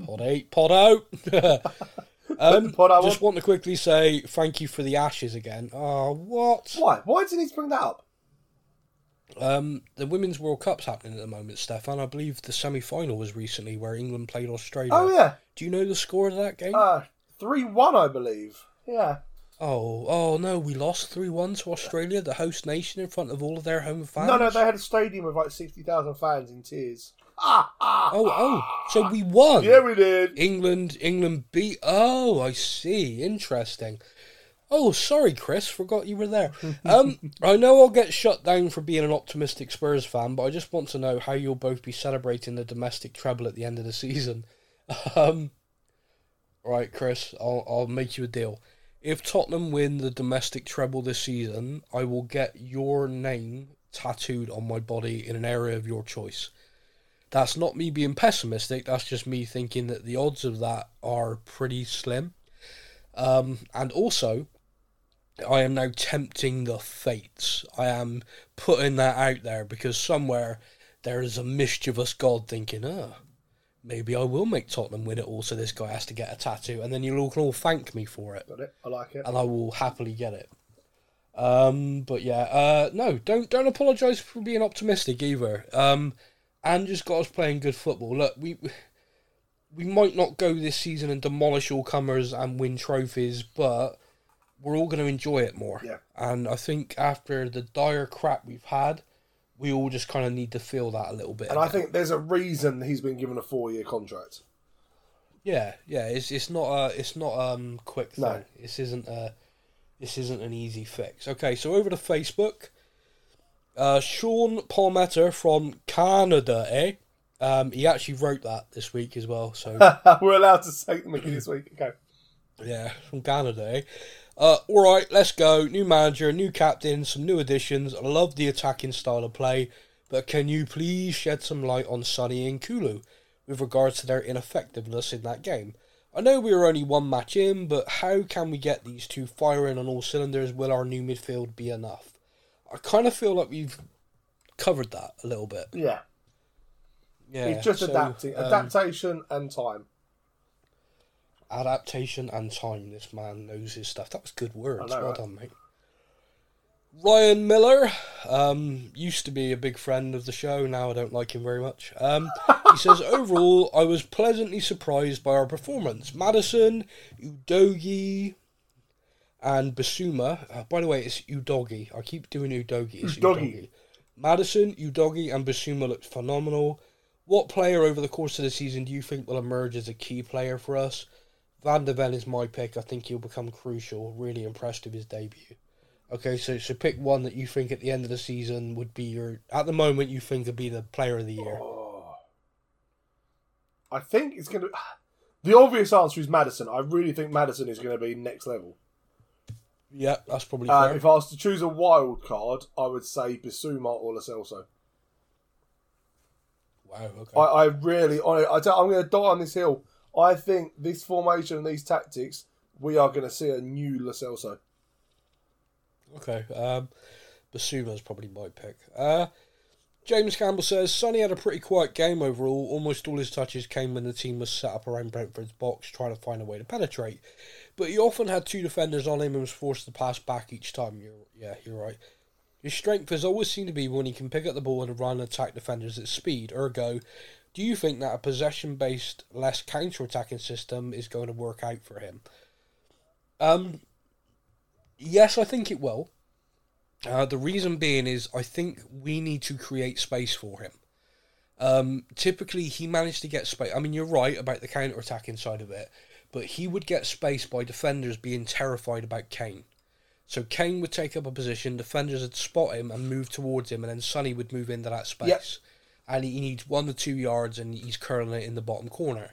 B: poddy. Pod out. um,
C: Pod out
B: just want to quickly say thank you for the ashes again. Oh, what?
C: Why? Why did he need to bring that up?
B: Um, the Women's World Cup's happening at the moment, Stefan. I believe the semi final was recently where England played Australia.
C: Oh, yeah.
B: Do you know the score of that game?
C: Uh, 3 1, I believe. Yeah.
B: oh, oh no, we lost 3 1 to Australia, the host nation, in front of all of their home fans.
C: No, no, they had a stadium with like 60,000 fans in tears. Ah, ah,
B: Oh, oh, so we won.
C: yeah, we did.
B: England, England beat. Oh, I see. Interesting. Oh, sorry, Chris. Forgot you were there. Um, I know I'll get shut down for being an optimistic Spurs fan, but I just want to know how you'll both be celebrating the domestic treble at the end of the season. Um, right, Chris. I'll I'll make you a deal. If Tottenham win the domestic treble this season, I will get your name tattooed on my body in an area of your choice. That's not me being pessimistic. That's just me thinking that the odds of that are pretty slim. Um, and also, I am now tempting the fates. I am putting that out there because somewhere there's a mischievous god thinking, oh, maybe I will make Tottenham win it all, so this guy has to get a tattoo, and then you'll all, can all thank me for it,
C: Got it? I like it.
B: and I will happily get it. Um, but yeah, uh, no, don't don't apologise for being optimistic either. Um, and just got us playing good football. Look, we we might not go this season and demolish all comers and win trophies, but we're all going to enjoy it more.
C: Yeah.
B: And I think after the dire crap we've had, we all just kind of need to feel that a little bit.
C: And I think there's a reason he's been given a four year contract.
B: Yeah, yeah, it's it's not a it's not um quick thing.
C: No.
B: This isn't a this isn't an easy fix. Okay, so over to Facebook. Uh, Sean Palmetter from Canada, eh? Um, he actually wrote that this week as well. So
C: We're allowed to say them again this week. Okay.
B: yeah, from Canada, eh? Uh, all right, let's go. New manager, new captain, some new additions. I love the attacking style of play, but can you please shed some light on Sonny and Kulu with regards to their ineffectiveness in that game? I know we are only one match in, but how can we get these two firing on all cylinders? Will our new midfield be enough? I kind of feel like we've covered that a little bit.
C: Yeah.
B: Yeah,
C: It's just
B: so,
C: adapting.
B: um,
C: Adaptation and time.
B: Adaptation and time. This man knows his stuff. That was good words.
C: Know,
B: well
C: right?
B: done, mate. Ryan Miller um, used to be a big friend of the show. Now I don't like him very much. Um, he says overall, I was pleasantly surprised by our performance. Maddison, Udogie, and Bissouma. Uh, by the way, it's Udogie. I keep doing Udogie. It's
C: Udogie.
B: Udogie. Maddison, Udogie, and Bissouma looked phenomenal. What player over the course of the season do you think will emerge as a key player for us? Van der Ven is my pick. I think he'll become crucial. Really impressed with his debut. Okay, so so pick one that you think at the end of the season would be your at the moment you think would be the player of the year.
C: Oh. I think it's going to. The obvious answer is Maddison. I really think Maddison is going to be next level.
B: Yeah, that's probably
C: Uh, if I was to choose a wild card, I would say Bissouma or Lo Celso.
B: wow. Okay.
C: I, I really, I, I don't- I'm going to die on this hill. I think this formation and these tactics, we are going to see a new Lo.
B: Okay. Um, Bissouma's probably my pick. Uh, James Campbell says Sonny had a pretty quiet game overall. Almost all his touches came when the team was set up around Brentford's box, trying to find a way to penetrate. But he often had two defenders on him and was forced to pass back each time. You're, yeah, you're right. His strength has always seemed to be when he can pick up the ball and run and attack defenders at speed. Ergo, do you think that a possession based, less counter attacking system is going to work out for him? Um, yes, I think it will. Uh, the reason being is I think we need to create space for him. Um, typically, he managed to get space. I mean, you're right about the counter attacking side of it, but he would get space by defenders being terrified about Kane. So Kane would take up a position, defenders would spot him and move towards him, and then Sonny would move into that space.
C: Yep.
B: And he needs one to two yards, and he's curling it in the bottom corner.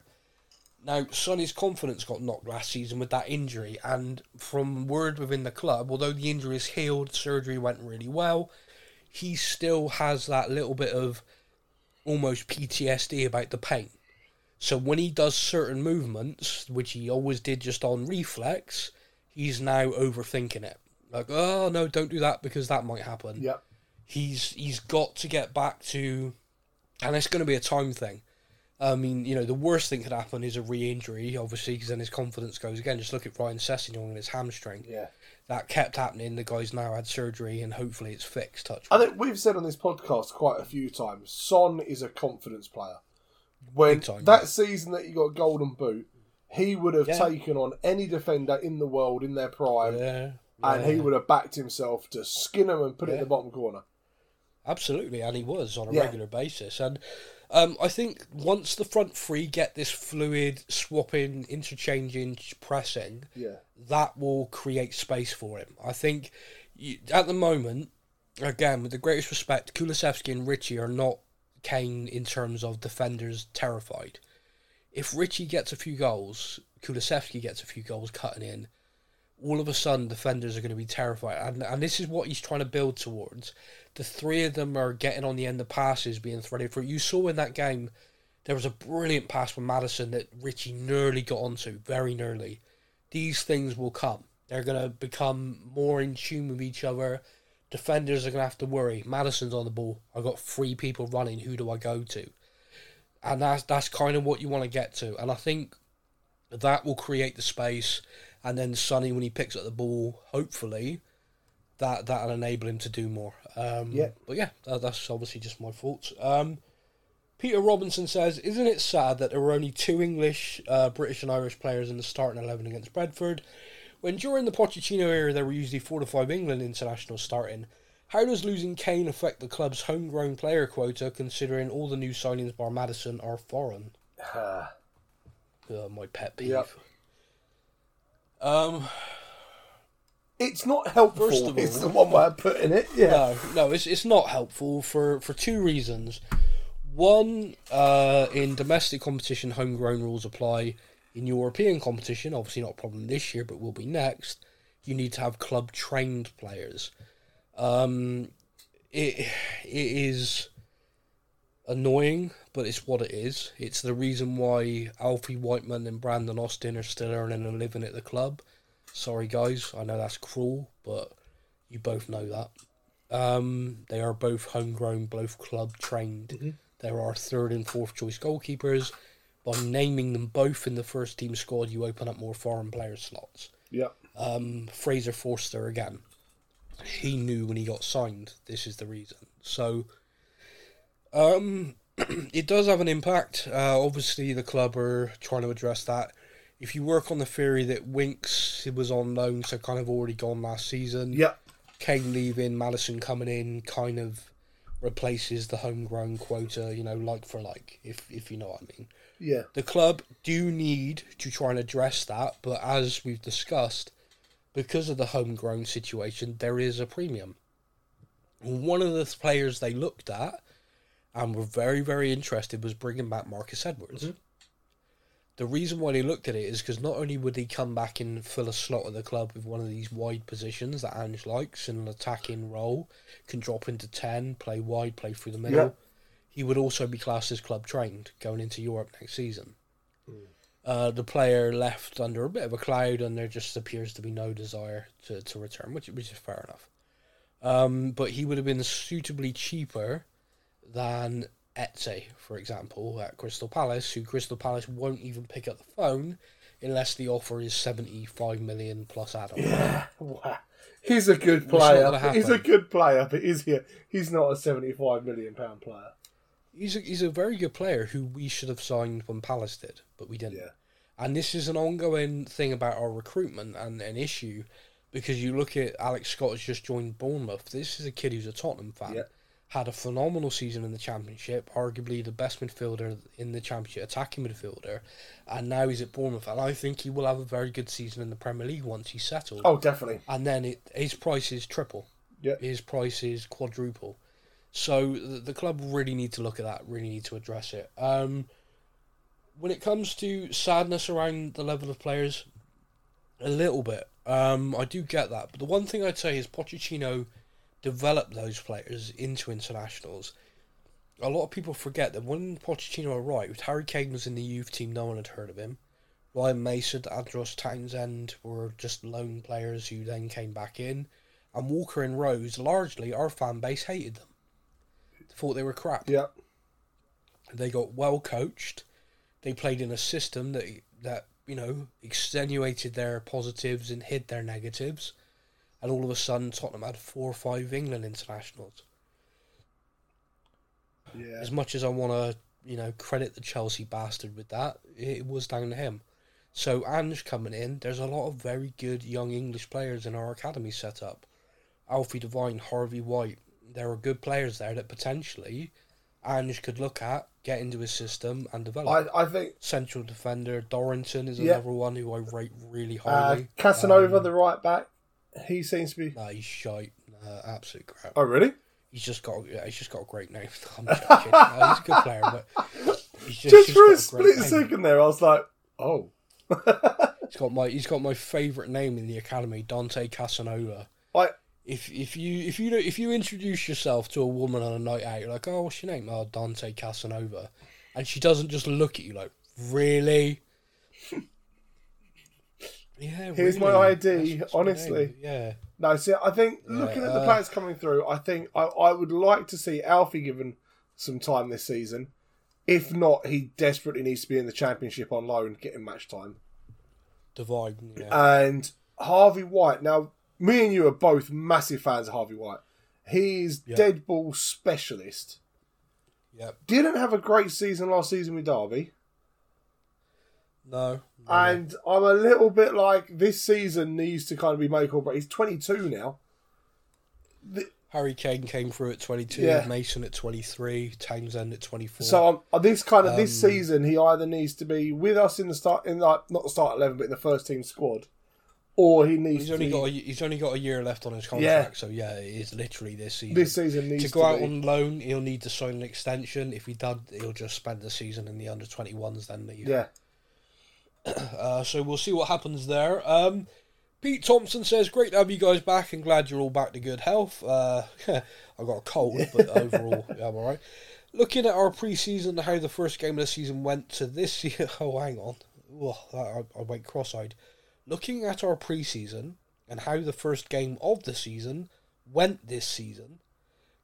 B: Now, Sonny's confidence got knocked last season with that injury, and from word within the club, although the injury is healed, surgery went really well, he still has that little bit of almost PTSD about the pain. So when he does certain movements, which he always did just on reflex, he's now overthinking it. Like, oh no, don't do that because that might happen
C: Yep.
B: he's he's got to get back to, and it's going to be a time thing. I mean, you know, the worst thing could happen is a re-injury, obviously, because then his confidence goes again. Just look at Ryan Sessegnon and his hamstring.
C: Yeah.
B: That kept happening. The guy's now had surgery, and hopefully it's fixed. Touch.
C: I think we've said on this podcast quite a few times, Son is a confidence player. When
B: time,
C: that
B: yeah.
C: season that he got Golden Boot, he would have
B: Yeah.
C: taken on any defender in the world in their prime,
B: yeah,
C: and he would have backed himself to skin him and put it in the bottom corner.
B: Absolutely, and he was on a
C: Yeah.
B: regular basis. And um, I think once the front three get this fluid, swapping, interchanging, pressing,
C: Yeah.
B: that will create space for him. I think you, at the moment, again, with the greatest respect, Kulusevski and Richie are not Kane in terms of defenders terrified. If Richie gets a few goals, Kulusevski gets a few goals cutting in, all of a sudden defenders are going to be terrified. And, and this is what he's trying to build towards. The three of them are getting on the end of passes, being threaded for. You saw in that game, there was a brilliant pass from Maddison that Richie nearly got onto, very nearly. These things will come. They're going to become more in tune with each other. Defenders are going to have to worry. Maddison's on the ball. I've got three people running. Who do I go to? And that's that's kind of what you want to get to. And I think that will create the space. And then Sonny, when he picks up the ball, hopefully, that that'll enable him to do more. Um,
C: Yeah.
B: But yeah, that, that's obviously just my thoughts. Um, Peter Robinson says, "Isn't it sad that there were only two English, uh, British, and Irish players in the starting eleven against Bradford, when during the Pochettino era there were usually four to five England internationals starting? How does losing Kane affect the club's homegrown player quota, considering all the new signings bar Maddison are foreign?"
C: Ah,
B: Uh, my pet peeve.
C: Yep.
B: Um,
C: it's not helpful.
B: First of
C: it's
B: all-
C: the one way of putting it. Yeah.
B: No, no, it's it's not helpful for for two reasons. One, uh, in domestic competition, homegrown rules apply. In European competition, obviously not a problem this year, but will be next. You need to have club trained players. Um, it it is annoying, but it's what it is. It's the reason why Alfie Whiteman and Brandon Austin are still earning a living at the club. Sorry, guys, I know that's cruel, but you both know that. Um, they are both homegrown, both club trained. There are third and fourth choice goalkeepers. By naming them both in the first team squad, you open up more foreign player slots.
C: Yeah.
B: Um, Fraser Forster again. He knew when he got signed. This is the reason. So, um, it does have an impact. Uh, obviously, the club are trying to address that. If you work on the theory that Winks was on loan, so kind of already gone last season.
C: Yeah.
B: Kane leaving, Maddison coming in, kind of replaces the homegrown quota. You know, like for like, if if you know what I mean
C: Yeah.
B: the club do need to try and address that, but as we've discussed, because of the homegrown situation, there is a premium. One of the players they looked at and were very, very interested was bringing back Marcus Edwards. The reason why they looked at it is because not only would he come back and fill a slot at the club with one of these wide positions that Ange likes in an attacking role, can drop into 10, play wide, play through the middle
C: Yeah.
B: he would also be classed as club trained going into Europe next season. Uh, the player left under a bit of a cloud, and there just appears to be no desire to, to return, which which is fair enough. Um, but he would have been suitably cheaper than Eze, for example, at Crystal Palace, who Crystal Palace won't even pick up the phone unless the offer is seventy five million plus add-on.
C: Wow. He's a good player. He's a good player, but is he? He's not a seventy-five million pound player.
B: He's a, he's a very good player who we should have signed when Palace did, but we didn't.
C: Yeah.
B: And this is an ongoing thing about our recruitment and an issue because you look at Alex Scott has just joined Bournemouth. This is a kid who's a Tottenham fan.
C: Yeah.
B: Had a phenomenal season in the Championship, arguably the best midfielder in the Championship, attacking midfielder, and now he's at Bournemouth. And I think he will have a very good season in the Premier League once he's settled.
C: Oh, definitely.
B: And then it, his price is triple.
C: Yeah.
B: His price is quadruple. So the, the club really need to look at that, really need to address it. Um, when it comes to sadness around the level of players, a little bit. Um, I do get that. But the one thing I'd say is Pochettino developed those players into internationals. A lot of people forget that when Pochettino arrived, with Harry Kane was in the youth team, no one had heard of him. Ryan Mason, Andros Townsend were just lone players who then came back in. And Walker and Rose, largely, our fan base hated them. Thought they were crap.
C: Yeah.
B: They got well coached. They played in a system that that you know extenuated their positives and hid their negatives. And all of a sudden, Tottenham had four or five England internationals.
C: Yeah.
B: As much as I want to, you know, credit the Chelsea bastard with that, it was down to him. So Ange coming in, there's a lot of very good young English players in our academy set up. Alfie Devine, Harvey White, there are good players there that potentially Ange could look at, get into his system and develop.
C: I, I think
B: Central defender Dorrington is
C: Yeah.
B: another one who I rate really
C: uh,
B: highly.
C: Cassanova,
B: Um,
C: the right back, he seems to be.
B: Nah, he's shite. Uh, absolute crap.
C: Oh, really?
B: He's just got yeah, he's just got a great name. I'm joking. No, he's a good player, but he's just,
C: Just
B: he's
C: for a split
B: name.
C: second there, I was like, oh.
B: He's got my he's got my favourite name in the academy, Dante Cassanova.
C: I
B: If if you if you if you introduce yourself to a woman on a night out, you're like, oh, what's your name? Oh, Dante Cassanova, and she doesn't just look at you like, really? Yeah.
C: Here's my? ID,
B: That's
C: honestly.
B: Yeah.
C: No, see, I think
B: Yeah,
C: looking at the
B: uh,
C: players coming through, I think I, I would like to see Alfie given some time this season. If not, he desperately needs to be in the championship on loan, getting match time.
B: Divide. Yeah.
C: And Harvey White. Now, me and you are both massive fans of Harvey White. He's
B: Yeah.
C: dead ball specialist.
B: yep.
C: Didn't have a great season last season with Derby.
B: No. no.
C: And I'm a little bit like this season needs to kind of be make or break. He's 22 now.
B: Harry Kane came through at 22,
C: Yeah.
B: Mason at 23, Townsend at 24.
C: So um, this kind of this
B: Um,
C: season, he either needs to be with us in the start, in like not the start eleven, but in the first team squad, or he needs
B: he's
C: to
B: only
C: be,
B: got a, he's only got a year left on his contract, so yeah, it is literally this season.
C: this season needs
B: to
C: to,
B: go out
C: be.
B: on loan, he'll need to sign an extension. If he does, he'll just spend the season in the under 21s, then leave.
C: yeah,
B: Uh, so we'll see what happens there. Um, Pete Thompson says, "Great to have you guys back, and glad you're all back to good health." Uh, I got a cold, but overall, yeah, I'm all right. Looking at our preseason, and how the first game of the season went to this year. Oh, hang on, Ugh, I, I went cross-eyed. Looking at our preseason and how the first game of the season went this season,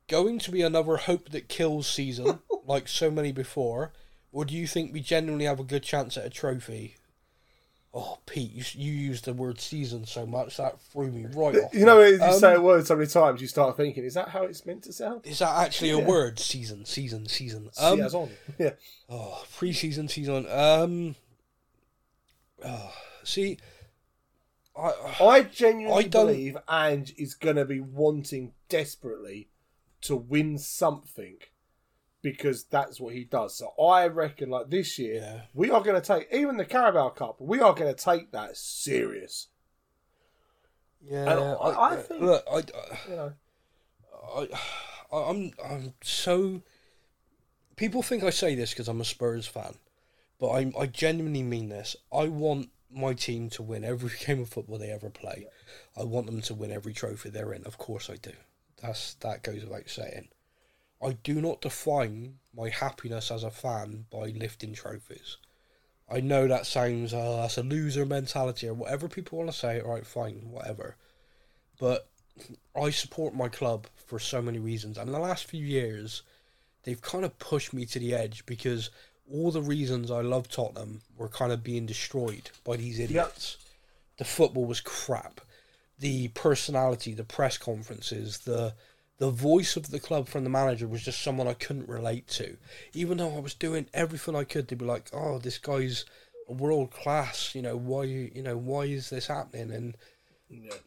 B: going to be another hope that kills season, like so many before, or do you think we genuinely have a good chance at a trophy? Oh, Pete, you, you used the word season so much that threw me right off.
C: you know, you
B: Um,
C: say a word so many times, you start thinking, is that how it's meant to sound?
B: Is that actually a word? Season, season, season. Um,
C: on. Yeah,
B: Oh, pre-season, season. Um, oh, see, I,
C: I genuinely
B: I
C: believe Ange is going to be wanting desperately to win something because that's what he does. So I reckon, like this year,
B: Yeah.
C: we are going to take even the Carabao Cup. We are going to take that serious.
B: yeah,
C: And I- I think-
B: look, I,
C: You know,
B: I, I, I'm, I'm so. People think I say this because I'm a Spurs fan, but I, I genuinely mean this. I want my team to win every game of football they ever play. I want them to win every trophy they're in. Of course, I do. That's that goes without saying. I do not define my happiness as a fan by lifting trophies. I know that sounds uh, that's a loser mentality or whatever people want to say. All right, fine, whatever. But I support my club for so many reasons, and the last few years, they've kind of pushed me to the edge because all the reasons I love Tottenham were kind of being destroyed by these idiots. The football was crap. The personality, the press conferences, the the voice of the club from the manager was just someone I couldn't relate to. Even though I was doing everything I could to be like, oh, this guy's world class. You know why? You know why is this happening? And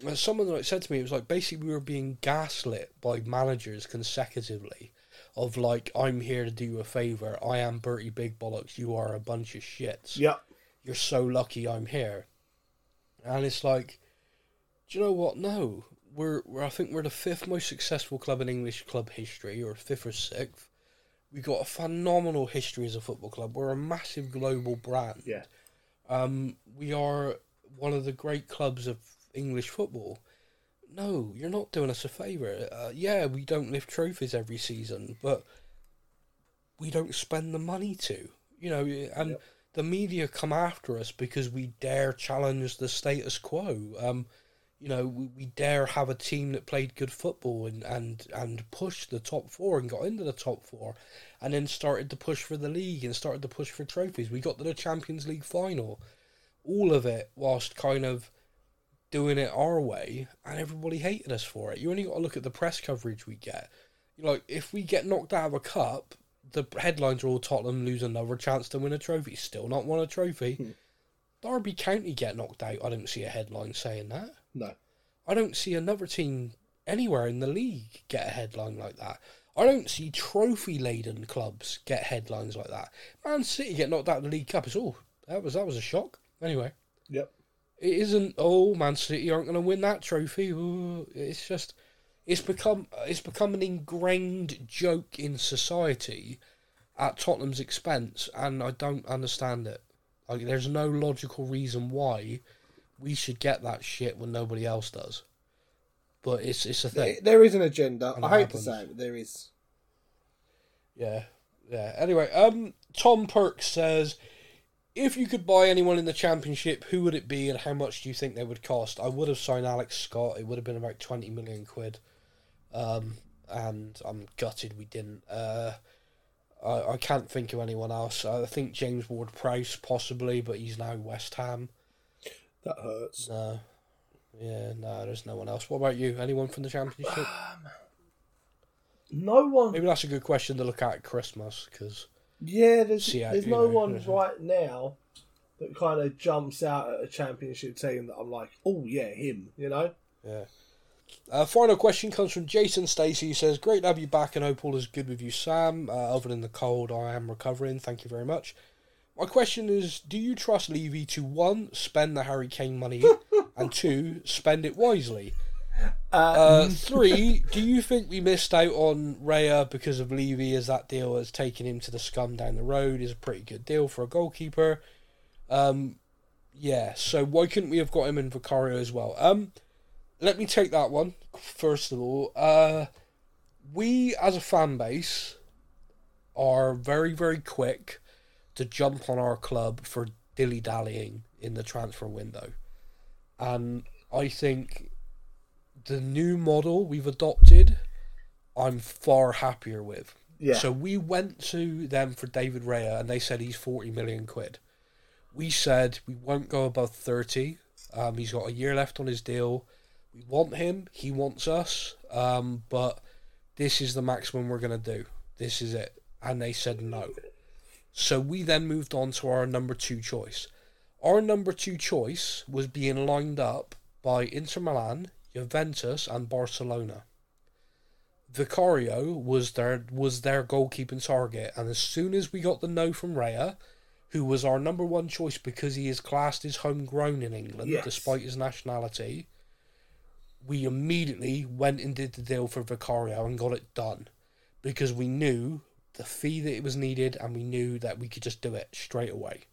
B: and someone like said to me, it was like basically we were being gaslit by managers consecutively, of like I'm here to do you a favor. I am Bertie Big Bollocks. You are a bunch of shits.
C: yeah,
B: You're so lucky I'm here. And it's like, do you know what? No, we're, we're I think we're the fifth most successful club in English club history, or fifth or sixth. We've got a phenomenal history as a football club. We're a massive global brand.
C: yeah.
B: Um, we are one of the great clubs of English football. No, you're not doing us a favour. Uh, yeah, we don't lift trophies every season, but we don't spend the money to. You know, and
C: Yep.
B: the media come after us because we dare challenge the status quo. Um, you know, we, we dare have a team that played good football and, and, and pushed the top four and got into the top four and then started to push for the league and started to push for trophies. We got to the Champions League final. All of it whilst kind of doing it our way and everybody hated us for it. You only got to look at the press coverage we get. You know, like if we get knocked out of a cup, the headlines are all Tottenham lose another chance to win a trophy. Still not won a trophy. Hmm. Derby County get knocked out. I don't see a headline saying that.
C: No,
B: I don't see another team anywhere in the league get a headline like that. I don't see trophy laden clubs get headlines like that. Man City get knocked out of the League Cup. It's all that was that was a shock. Anyway,
C: yep.
B: it isn't. Oh, Man City aren't going to win that trophy. It's just it's become it's become an ingrained joke in society at Tottenham's expense, and I don't understand it. Like, there's no logical reason why we should get that shit when nobody else does. But it's it's a thing.
C: There is an agenda. I hate
B: happens.
C: to say it, but there is.
B: Yeah, yeah. Anyway, um, Tom Perks says, If you could buy anyone in the championship, who would it be, and how much do you think they would cost? I would have signed Alex Scott. It would have been about twenty million quid, um, and I'm gutted we didn't. Uh, I I can't think of anyone else. I think James Ward Prowse possibly, but he's now West Ham.
C: That hurts.
B: No, yeah, no, there's no one else. What about you? Anyone from the championship?
C: No one.
B: Maybe that's a good question to look at at Christmas because
C: Yeah, there's
B: See how-
C: there's
B: you
C: no
B: know,
C: one
B: yeah.
C: right now that kind of jumps out at a championship team that I'm like, oh yeah, him. You know.
B: Yeah. Uh, final question comes from Jason Stacey. He says, Great to have you back and hope all is good with you, Sam. Uh, other than the cold, I am recovering. Thank you very much. My question is Do you trust Levy to one, spend the Harry Kane money, and two, spend it wisely? Uh, three, do you think we missed out on Raya because of Levy as that deal has taken him to the scum down the road? Is a pretty good deal for a goalkeeper. Um, yeah, so why couldn't we have got him in Vicario as well? Um, let me take that one first of all. Uh, we as a fan base are very very quick to jump on our club for dilly dallying in the transfer window, and I think the new model we've adopted, I'm far happier with.
C: Yeah.
B: So we went to them for David Raya, and they said he's forty million quid. We said we won't go above thirty. Um, he's got a year left on his deal. We want him. He wants us. Um, but this is the maximum we're gonna do. This is it. And they said no. So we then moved on to our number two choice. Our number two choice was being lined up by Inter Milan, Juventus, and Barcelona. Vicario was their was their goalkeeping target, and as soon as we got the no from Raya, who was our number one choice because he is classed as homegrown in England
C: Yes.
B: despite his nationality, we immediately went and did the deal for Vicario and got it done because we knew the fee that it was needed and we knew that we could just do it straight away.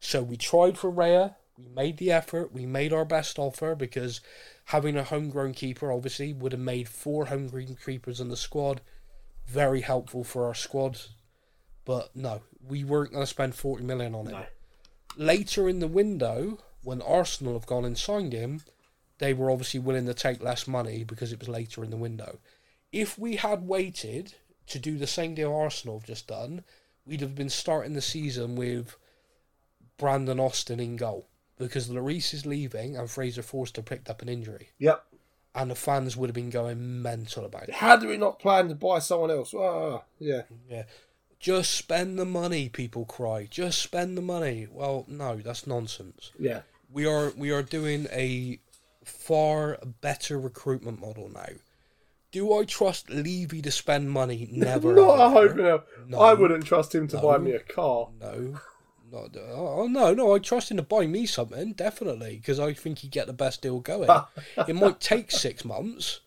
B: So we tried for Raya, we made the effort, we made our best offer because having a homegrown keeper obviously would have made four homegrown keepers in the squad very helpful for our squad. But no, we weren't going to spend 40 million on it.
C: No.
B: Later in the window, when Arsenal have gone and signed him, they were obviously willing to take less money because it was later in the window. If we had waited to do the same deal Arsenal have just done, we'd have been starting the season with Brandon Austin in goal because Lloris is leaving and Fraser Forster picked up an injury,
C: Yep.
B: and the fans would have been going mental about it.
C: How do we not plan to buy someone else? Ah, yeah.
B: Yeah. Just spend the money, people cry. Just spend the money. Well, no, that's nonsense.
C: Yeah.
B: We are we are doing a far better recruitment model now. Do I trust Levy to spend money? Never.
C: Not a in hell.
B: No.
C: I wouldn't trust him to buy me a car.
B: No. Not, oh no, no! I trust him to buy me something definitely because I think he'd get the best deal going. it might take six months,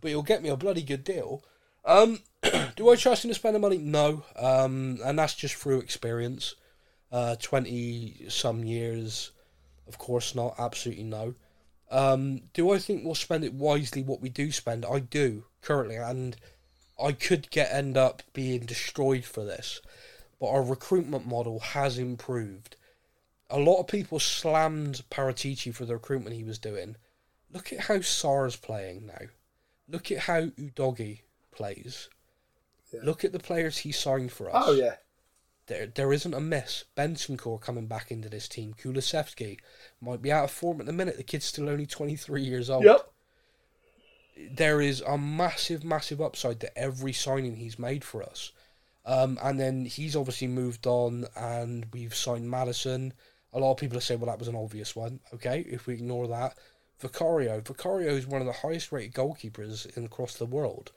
B: but he'll get me a bloody good deal. Um, do I trust him to spend the money? No, um, and that's just through experience. Uh, twenty some years, of course not. Absolutely no. Um, do I think we'll spend it wisely? What we do spend, I do currently, and I could get end up being destroyed for this but our recruitment model has improved. A lot of people slammed Paratici for the recruitment he was doing. Look at how Sarr's playing now. Look at how Udogie plays. Look at the players he signed for us.
C: Oh yeah.
B: There, there isn't a miss. Bentancur coming back into this team. Kulusevski might be out of form at the minute. The kid's still only 23 years old.
C: Yep.
B: There is a massive, massive upside to every signing he's made for us. Um, and then he's obviously moved on, and we've signed Maddison. A lot of people are saying, well, that was an obvious one. Okay, if we ignore that. Vicario. Vicario is one of the highest rated goalkeepers in across the world.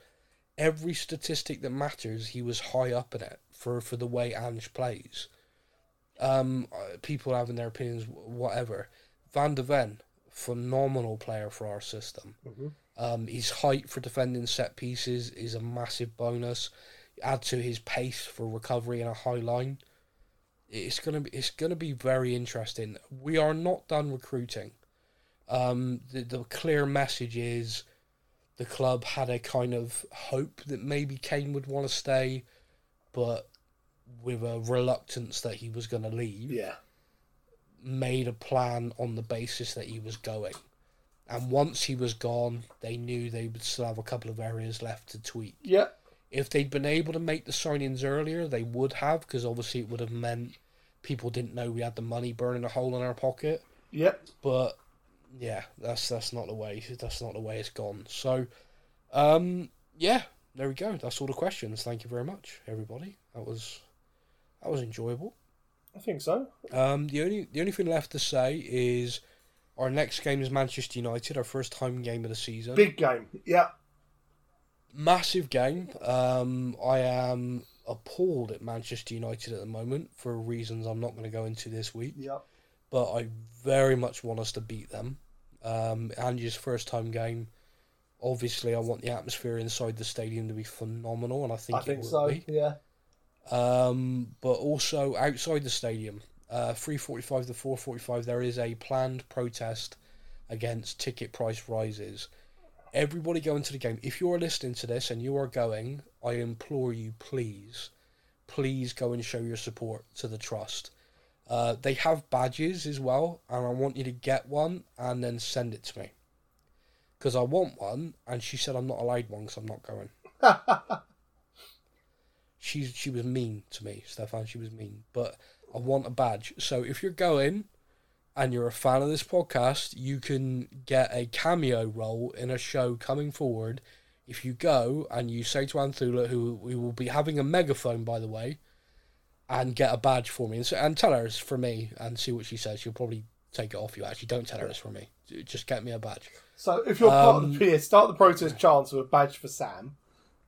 B: Every statistic that matters, he was high up in it for, for the way Ange plays. Um, uh, people having their opinions, whatever. Van de Ven, phenomenal player for our system. Um, his height for defending set pieces is a massive bonus. Add to his pace for recovery in a high line. It's gonna be it's gonna be very interesting. We are not done recruiting. Um, the the clear message is the club had a kind of hope that maybe Kane would want to stay, but with a reluctance that he was going to leave.
C: Yeah.
B: made a plan on the basis that he was going. And once he was gone, they knew they would still have a couple of areas left to tweak.
C: Yeah.
B: If they'd been able to make the signings earlier, they would have, because obviously it would have meant people didn't know we had the money burning a hole in our pocket.
C: Yeah.
B: But yeah, that's that's not the way. That's not the way it's gone. So, um, yeah, there we go. That's all the questions. Thank you very much, everybody. That was that was enjoyable.
C: I think so.
B: Um, the only the only thing left to say is our next game is Manchester United, our first home game of the season.
C: Big game. Yeah.
B: Massive game. Um, I am appalled at Manchester United at the moment for reasons I'm not going to go into this week.
C: Yeah.
B: but I very much want us to beat them. Um, Ange's first home game. Obviously, I want the atmosphere inside the stadium to be phenomenal, and I think
C: I
B: it
C: think
B: will
C: so.
B: be.
C: Yeah.
B: Um, but also outside the stadium, uh, three forty-five to four forty-five, there is a planned protest against ticket price rises. Everybody going to the game. If you are listening to this and you are going, I implore you, please, please go and show your support to the trust. Uh, they have badges as well, and I want you to get one and then send it to me. Because I want one, and she said I'm not allowed one because I'm not going. she she was mean to me, Stefan. She was mean, but I want a badge. So if you're going and you're a fan of this podcast, you can get a cameo role in a show coming forward. If you go and you say to Anthula, who we will be having a megaphone, by the way, and get a badge for me, and, so, and tell her it's for me, and see what she says. She'll probably take it off you. Actually, don't tell her it's for me. Just get me a badge.
C: So if you're part of
B: Um,
C: the PA, start the protest chance with a badge for Sam.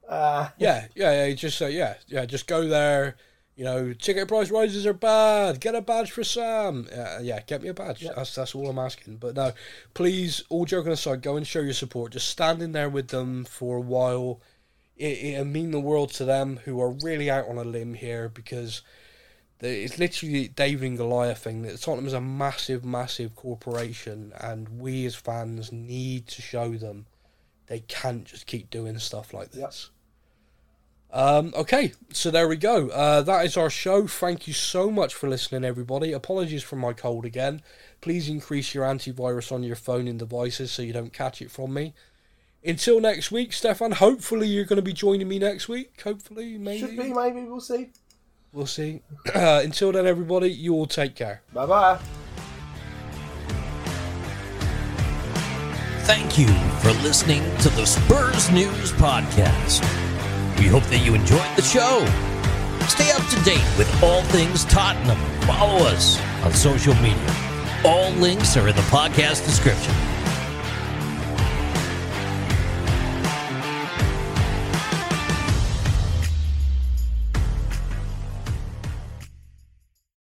C: Uh,
B: Yeah, yeah, yeah. Just say yeah, yeah. Just go there. You know, ticket price rises are bad. Get a badge for Sam. Uh, yeah, get me a badge. That's that's all I'm asking. But no, please, all joking aside, go and show your support. Just standing there with them for a while, it it'll mean the world to them who are really out on a limb here because. the- It's literally David and Goliath thing. That Tottenham is a massive, massive corporation, and we as fans need to show them they can't just keep doing stuff like
C: Yep.
B: This. Um, okay, so there we go. Uh, that is our show. Thank you so much for listening, everybody. Apologies for my cold again. Please increase your antivirus on your phone and devices so you don't catch it from me. Until next week, Stefan. Hopefully, you're going to be joining me next week. Hopefully, maybe.
C: should be, maybe. We'll see.
B: We'll see. Uh, until then, everybody, you all take care.
C: Bye bye.
A: Thank you for listening to the Spurs News Podcast. We hope that you enjoyed the show. Stay up to date with all things Tottenham. Follow us on social media. All links are in the podcast description.